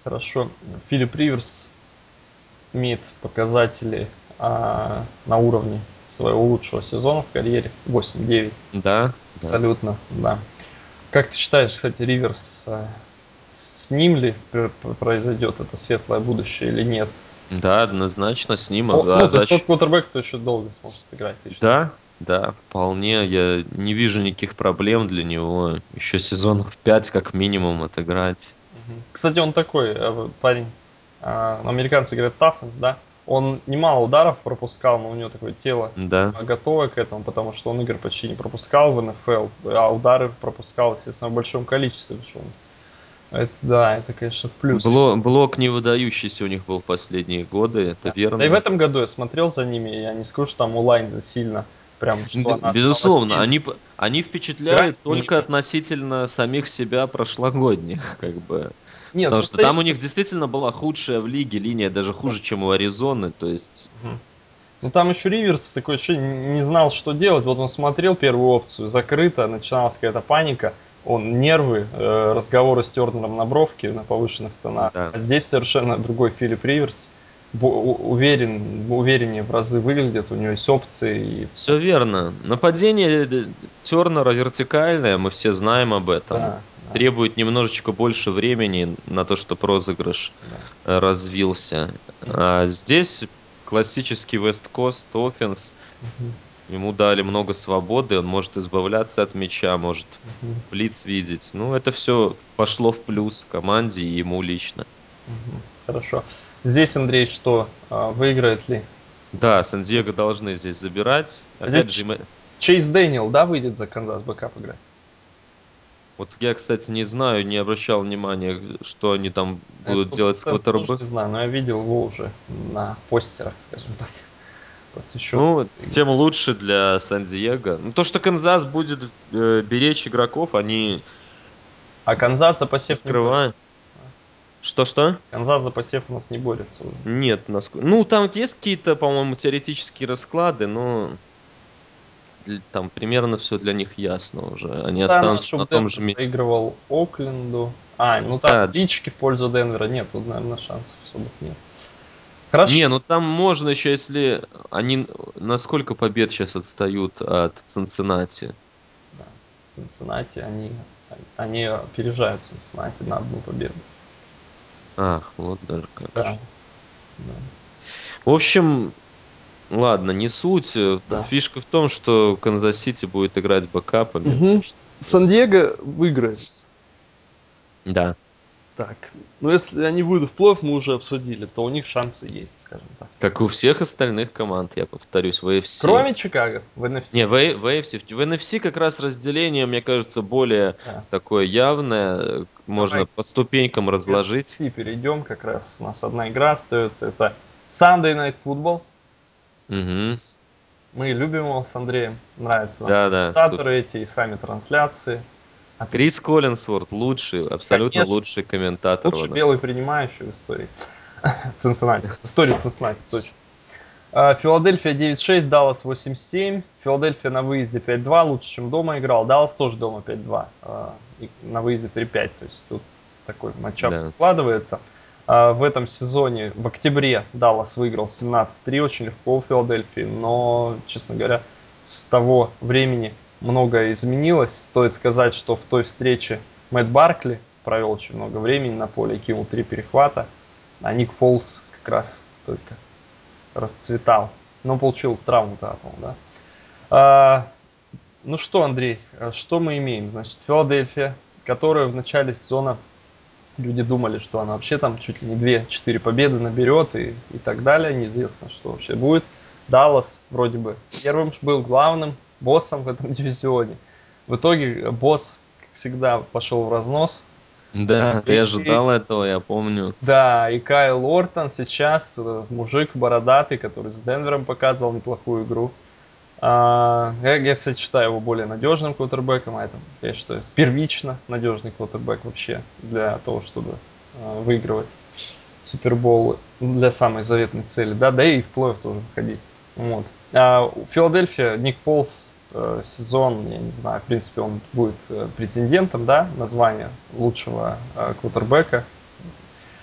Хорошо. Филипп Риверс имеет показатели а, на уровне своего лучшего сезона в карьере. 8-9. Да. Абсолютно, да. да. Как ты считаешь, кстати, Риверс, а, с ним ли произойдет это светлое будущее или нет? Да, однозначно с ним. О, а, ну, зач... квотербек, кто еще долго сможет играть. Да, да, вполне. Я не вижу никаких проблем для него. Еще сезонов 5 как минимум отыграть. Кстати, он такой э, парень. А, американцы говорят тафнес, да? Он немало ударов пропускал, но у него такое тело да. готовое к этому, потому что он игр почти не пропускал в НФЛ, а удары пропускал, естественно, в большом количестве. Причем. Это да, это, конечно, в плюс. Блок, блок не выдающийся у них был в последние годы, это да. верно. Да и в этом году я смотрел за ними, я не скажу, что там онлайн сильно прям что она Безусловно, они, они впечатляют Играть только не... относительно самих себя прошлогодних, как бы. Нет, Потому что там у них действительно была худшая в лиге линия, даже хуже, чем у Аризоны, то есть... Ну там еще Риверс такой еще не знал, что делать. Вот он смотрел первую опцию, закрыто, начиналась какая-то паника. Он нервы, э, разговоры с Тернером на бровке на повышенных тонах. Да. А здесь совершенно другой Филипп Риверс уверен, увереннее в разы выглядит, у него есть опции. И... Все верно. Нападение Тернера вертикальное, мы все знаем об этом. Да, да. Требует немножечко больше времени на то, чтобы розыгрыш да. развился. А здесь классический West Coast offense. Угу. Ему дали много свободы, он может избавляться от мяча, может угу. блиц видеть. Ну, это все пошло в плюс команде и ему лично. Угу. Хорошо. Здесь, Андрей, что, а, выиграет ли? Да, Сан-Диего должны здесь забирать. Опять здесь же, Чейз Дэниел, да, выйдет за Канзас backup играть? Вот я, кстати, не знаю, не обращал внимания, что они там будут я делать с квотербэком. Не знаю, но я видел его уже на постерах, скажем так. Ну, тем лучше для Сан-Диего. Ну, то, что Канзас будет э, беречь игроков, они... А Канзас за посев скрывают. Что-что? Канзас за посев у нас не борется уже. Нет, насколько... Ну, там есть какие-то, по-моему, теоретические расклады, но там примерно все для них ясно уже. Они да, останутся на том же месте. Проигрывал Окленду. А, ну там да. лички в пользу Денвера нет, тут, наверное, шансов особых нет. Хорошо. Не, ну там можно еще, если они на сколько побед сейчас отстают от Цинциннати? Да, Цинциннати, они, они опережают Цинциннати на одну победу. Ах, вот даже как. Да. да. В общем, ладно, не суть. Да. Фишка в том, что Канзас-Сити будет играть backup ами. Угу. Сан-Диего выиграет. Да. Так, ну если они выйдут в плов, мы уже обсудили, то у них шансы есть, скажем так. Как у всех остальных команд, я повторюсь, в AFC. Кроме Чикаго, в NFC. Не, в, в AFC. В NFC как раз разделение, мне кажется, более да. такое явное. Можно Давай. по ступенькам разложить. И перейдем, как раз у нас одна игра остается. Это Sunday Night Football. Угу. Мы любим его с Андреем. Нравятся нам Да, да, комментаторы эти и сами трансляции. А Крис Коллинсворт лучший, абсолютно Конечно. лучший комментатор. Лучший белый принимающий в истории Цинциннати. В истории Цинциннати, точно. А, Филадельфия 9-6, Даллас 8-7. Филадельфия на выезде 5-2, лучше, чем дома играл. Даллас тоже дома 5-2. а, На выезде 3-5. То есть тут такой матчап Да. складывается. А, В этом сезоне, в октябре, Даллас выиграл 17-3, очень легко у Филадельфии. Но, честно говоря, с того времени многое изменилось. Стоит сказать, что в той встрече Мэтт Баркли провел очень много времени на поле кинул три перехвата. А Ник Фолс как раз только расцветал. Но получил травму-то, да. А, ну что, Андрей, что мы имеем? Значит, Филадельфия, которая в начале сезона люди думали, что она вообще там чуть ли не 2-4 победы наберет и, и так далее. Неизвестно, что вообще будет. Даллас вроде бы первым был главным боссом в этом дивизионе. В итоге босс, как всегда, пошел в разнос. Да, ты И- ожидал этого, я помню. Да, и Кайл Ортон сейчас э, мужик бородатый, который с Денвером показывал неплохую игру. А, я, я, кстати, считаю его более надежным квотербеком, а это, я считаю, первично надежный квотербек вообще для того, чтобы а, выигрывать Супербол для самой заветной цели, да, да и в плей тоже выходить. Вот. А Филадельфия Ник Фолс э, сезон, я не знаю, в принципе, он будет э, претендентом, да, на звание лучшего э, квотербека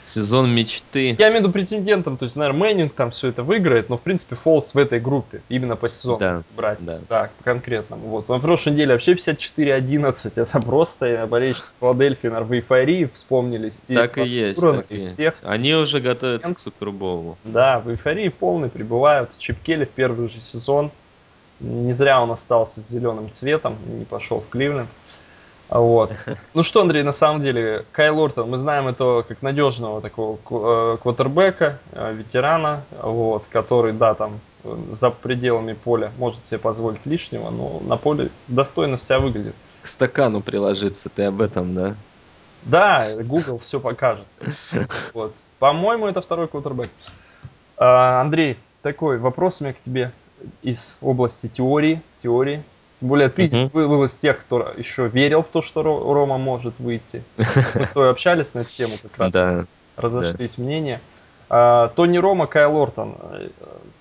Сезон мечты. я имею в виду претендентом, то есть, наверное, Мэннинг там все это выиграет, но, в принципе, Фолс в этой группе, именно по сезону Да, брать. да. Так, по конкретному. Вот. На прошлой неделе вообще 54-11, это просто болельщики Филадельфии, наверное, в эйфории вспомнили Стив Так и есть, так и есть. всех. Они уже готовятся к Суперболу. Да, в эйфории полной прибывают. Чип Келли в первый же сезон. Не зря он остался с зеленым цветом, не пошел в Кливленд. Вот. Ну что, Андрей, на самом деле, Кайл Ортон, мы знаем этого как надежного такого э, квотербека, э, ветерана, вот, который, да, там за пределами поля может себе позволить лишнего, но на поле достойно вся выглядит. К стакану приложиться, ты об этом, да? Да, Google все покажет. Вот. По-моему, это второй квотербек. А, Андрей, такой вопрос у меня к тебе из области теории. теории. Тем более ты Мгм. был, из тех, кто еще верил в то, что Ро- Рома может выйти. Мы с тобой общались на эту тему как раз. Да. Разошлись мнения. А, Тони Рома, Кайл Ортон. Э,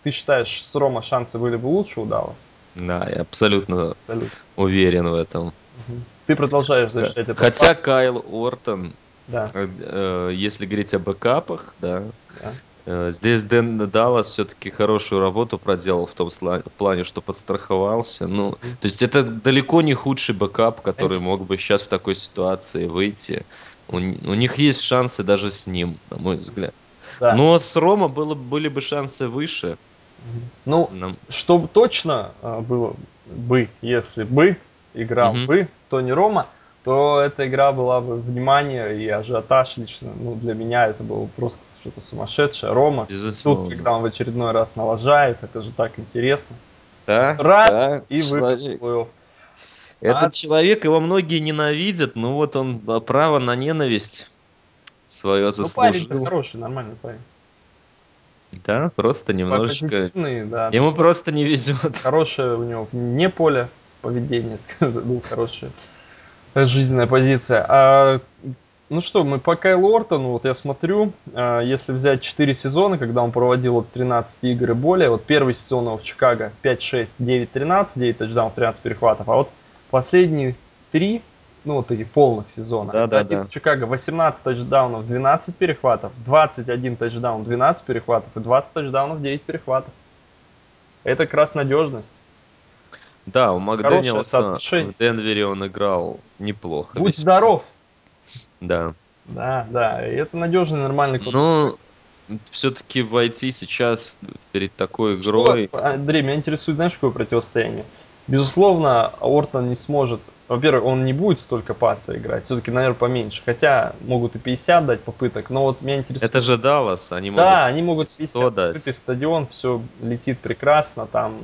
Ты считаешь, с Рома шансы были бы лучше у Даллас? Да, я абсолютно Абсолютно. уверен в этом. Мгм. Ты продолжаешь защищать это. Хотя Кайл Ортон, Да, э, если говорить о backup ах, да, да. Э, здесь Дэн Даллас все-таки хорошую работу проделал в том плане, что подстраховался. Ну, то есть это далеко не худший backup, который мог бы сейчас в такой ситуации выйти. У, у них есть шансы даже с ним, на мой взгляд. да. Но с Ромо было, были бы шансы выше. Ну, Нам- что точно а, было бы, если бы играл Мгм. бы Тони Рома, то эта игра была бы внимание и ажиотаж лично. Ну, для меня это было просто что-то сумасшедшее. Рома, Безусловно. тут, когда он в очередной раз налажает, это же так интересно. Да, Раз да, и выход в человек. плей-офф. Этот А- человек, его многие ненавидят, но вот он а, право на ненависть свое Ну, заслужил. хороший, нормальный парень. Да, просто немножечко... Да. Ему просто не везет. Хорошее у него вне поля поведение, скажем, ну, хорошая жизненная позиция. А, ну что, мы по Кайлу Ортону, вот я смотрю, а, если взять 4 сезона, когда он проводил вот 13 игр и более, вот первый сезон его в Чикаго 5-6, 9-13, 9 тачдаунов, 13 перехватов, а вот последние 3, ну вот таких полных сезона, Да, да, да. в Чикаго 18 тачдаунов, 12 перехватов, 21 тачдаун, 12 перехватов и 20 тачдаунов, 9 перехватов. Это как раз надежность. Да, у Макдэниелса в Денвере он играл неплохо. Будь здоров! Да. Да, да, и это надежный, нормальный код. Но все-таки войти сейчас перед такой Что, игрой... Андрей, меня интересует, знаешь, какое противостояние? Безусловно, Ортон не сможет, во-первых, он не будет столько паса играть, все-таки, наверное, поменьше, хотя могут и 50 дать попыток, но вот меня интересует... Это же Даллас, они могут да, они могут 100 50 дать. стадион, все летит прекрасно, там...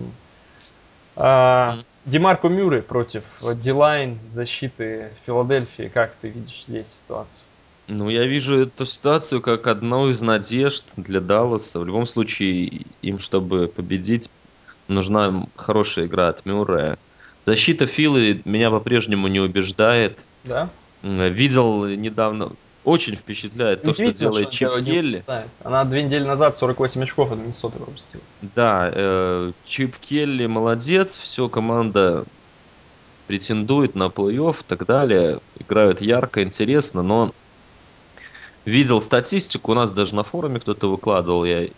А, Мгм. Демарко Мюррей против Дилайн защиты Филадельфии, как ты видишь здесь ситуацию? Ну, я вижу эту ситуацию как одну из надежд для Далласа. В любом случае, им, чтобы победить, нужна хорошая игра от Мюррея. Защита Филы меня по-прежнему не убеждает. Да? Видел недавно, очень впечатляет то, что делает Чип Келли. Она две недели назад 48 очков от Миннесоты пропустила. Да, э, Чип Келли молодец, все, команда претендует на плей-офф и так далее. Играют ярко, интересно, но видел статистику, у нас даже на форуме кто-то выкладывал, я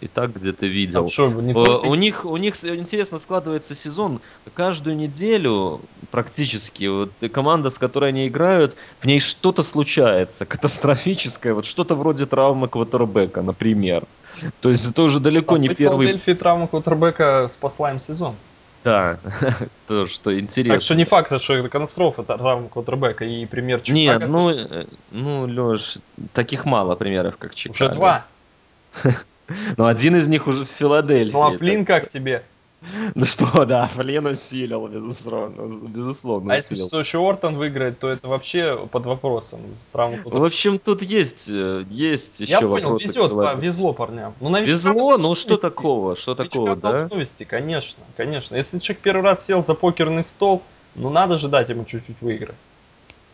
и так где-то видел. А что, не э, у них у них интересно складывается сезон. Каждую неделю практически вот команда, с которой они играют, в ней что-то случается катастрофическое, вот что-то вроде травмы квотербека, например. То есть это уже далеко не первый. Филадельфии травма квотербека спасла им сезон. Да, то, что интересно. Так что не факт, что это катастрофа, травма квотербека и пример Чикаго. Нет, ну, э, ну, Леш, таких мало примеров, как Чикаго. Уже два. Но один из них уже в Филадельфии. Ну а Флинн как тебе? Ну что, да, Флин усилил, безусловно. безусловно а усилил. если еще Ортон выиграет, то это вообще под вопросом. В общем, тут есть, э, есть еще Я понял, вопросы. Везет, везло парням. Ну, везло, ну что вести. такого, что такого, да? вести, конечно, конечно. Если человек первый раз сел за покерный стол, ну надо же дать ему чуть-чуть выиграть.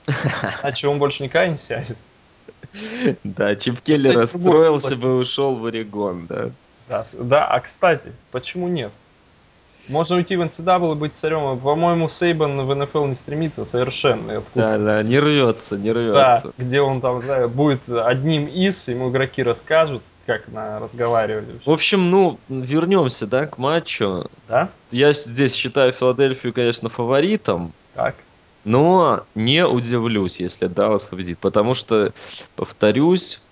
Иначе он больше никогда не сядет. Да, Чип Келли расстроился бы и ушел в Орегон, да. Да, да, а кстати, почему нет? Можно уйти в NCAA и быть царем. По-моему, Сейбан в НФЛ не стремится совершенно. Откуда? Да, да, не рвется, не рвется. Да, где он там, знаю, будет одним из, ему игроки расскажут, как на разговаривали. В общем, ну, вернемся, да, к матчу. Да? Я здесь считаю Филадельфию, конечно, фаворитом. Так. Но не удивлюсь, если Даллас победит, потому что, повторюсь,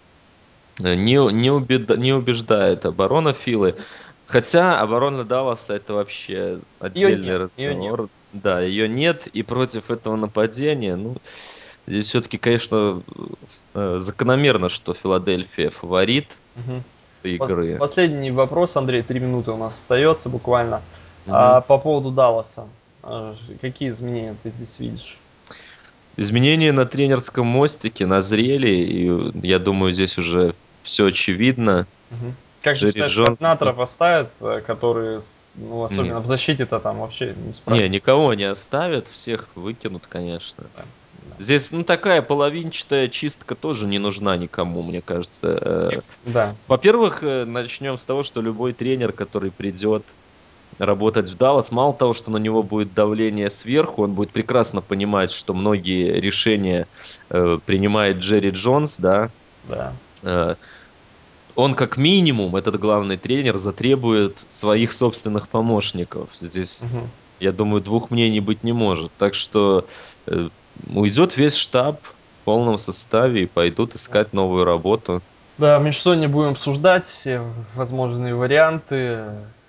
не, не, убеда, не убеждает оборона Филы. Хотя оборона Далласа это вообще отдельный ее нет, разговор. Ее нет. Да, ее нет, и против этого нападения, ну, здесь все-таки, конечно, э, закономерно, что Филадельфия фаворит угу. игры. Последний вопрос, Андрей, три минуты у нас остается буквально. Угу. А, по поводу Далласа. А, какие изменения ты здесь видишь? Изменения на тренерском мостике назрели, и я думаю, здесь уже все очевидно. Угу. Как же считаешь, Джонс... координаторов оставят, э, которые, ну, особенно Нет. в защите-то там вообще не справятся? Не, никого не оставят, всех выкинут, конечно. Да. Здесь, ну, такая половинчатая чистка тоже не нужна никому, мне кажется. Э. Да. Во-первых, э, начнем с того, что любой тренер, который придет работать в Даллас, мало того, что на него будет давление сверху, он будет прекрасно понимать, что многие решения э, принимает Джерри Джонс, да. Да. Э, он как минимум, этот главный тренер, затребует своих собственных помощников. Здесь, угу. я думаю, двух мнений быть не может. Так что э, уйдет весь штаб в полном составе и пойдут искать новую работу. Да, между собой не будем обсуждать все возможные варианты.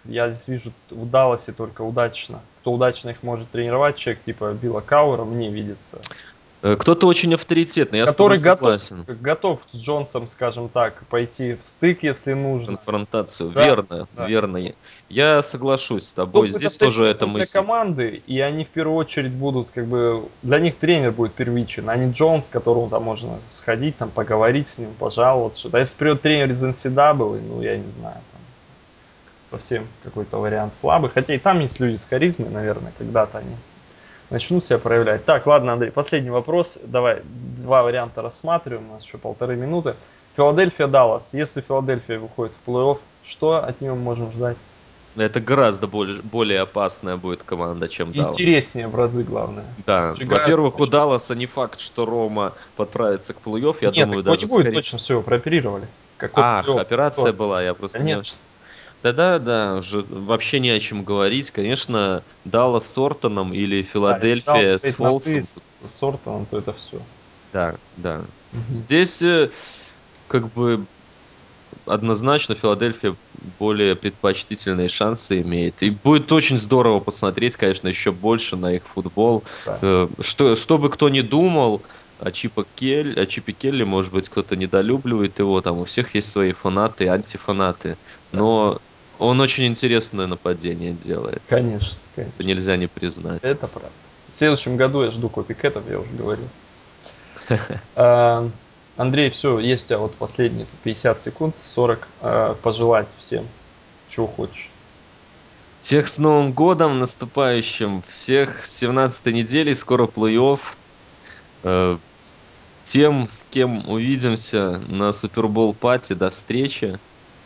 Я здесь вижу в Далласе только удачно. Кто удачно их может тренировать, человек типа Билла Кауэра, мне видится. Э, кто-то очень авторитетный, я который с. Готов, готов с Джонсом, скажем так, пойти в стык, если нужно. Конфронтацию, да, верно, да. верно. Я соглашусь с тобой. Тут Здесь тоже это мысль. Команды, и они в первую очередь будут, как бы, для них тренер будет первичен, а не Джонс, которому там можно сходить, там поговорить с ним, пожаловаться. Что-то. Если придет тренер из NCAA, ну я не знаю, там совсем какой-то вариант слабый. Хотя и там есть люди с харизмой, наверное, когда-то они начнут себя проявлять. Так, ладно, Андрей, последний вопрос. Давай два варианта рассматриваем. У нас еще полторы минуты. Филадельфия, Даллас. Если Филадельфия выходит в плей-офф, что от нее мы можем ждать? Это гораздо более, более опасная будет команда, чем Даллас. Интереснее в разы, главное. Да, во-первых, у Далласа не факт, что Рома подправится к плей-офф. Я Нет, думаю, даже не будет, скорее... точно все, прооперировали. Какой Ах, операция была, я просто Конечно. не... Да-да, да, уже вообще не о чем говорить. Конечно, Даллас с Ортоном или Филадельфия да, с Фолсом. С Ортоном, то это все. Да, да. Здесь э, как бы однозначно Филадельфия более предпочтительные шансы имеет. И будет очень здорово посмотреть, конечно, еще больше на их футбол. Да. Э, что, что бы кто ни думал, о Чипа Келли, о Чипе Келли, может быть, кто-то недолюбливает его, там у всех есть свои фанаты, антифанаты. Но он очень интересное нападение делает. Конечно, конечно. Это нельзя не признать. Это правда. В следующем году я жду копикетов, я уже говорил. А, Андрей, все, есть у тебя вот последние 50 секунд, 40. А, пожелать всем, чего хочешь. Всех с Новым годом наступающим, всех с 17 неделей, скоро плей-офф. Э, Тем, с кем увидимся на Супербол пати, до встречи.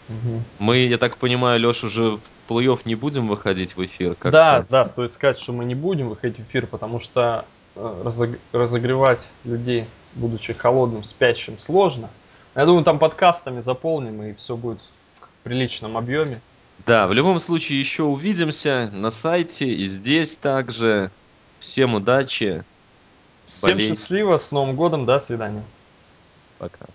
Мгм. Мы, я так понимаю, Леш, уже в плей-офф не будем выходить в эфир? как-то? Да, да, стоит сказать, что мы не будем выходить в эфир, потому что э, разог- разогревать людей, будучи холодным, спящим, сложно. Я думаю, там подкастами заполним, и все будет в приличном объеме. Да, в любом случае еще увидимся на сайте и здесь также. Всем удачи, Всем Болейте. счастливо, с Новым годом, до свидания. пока.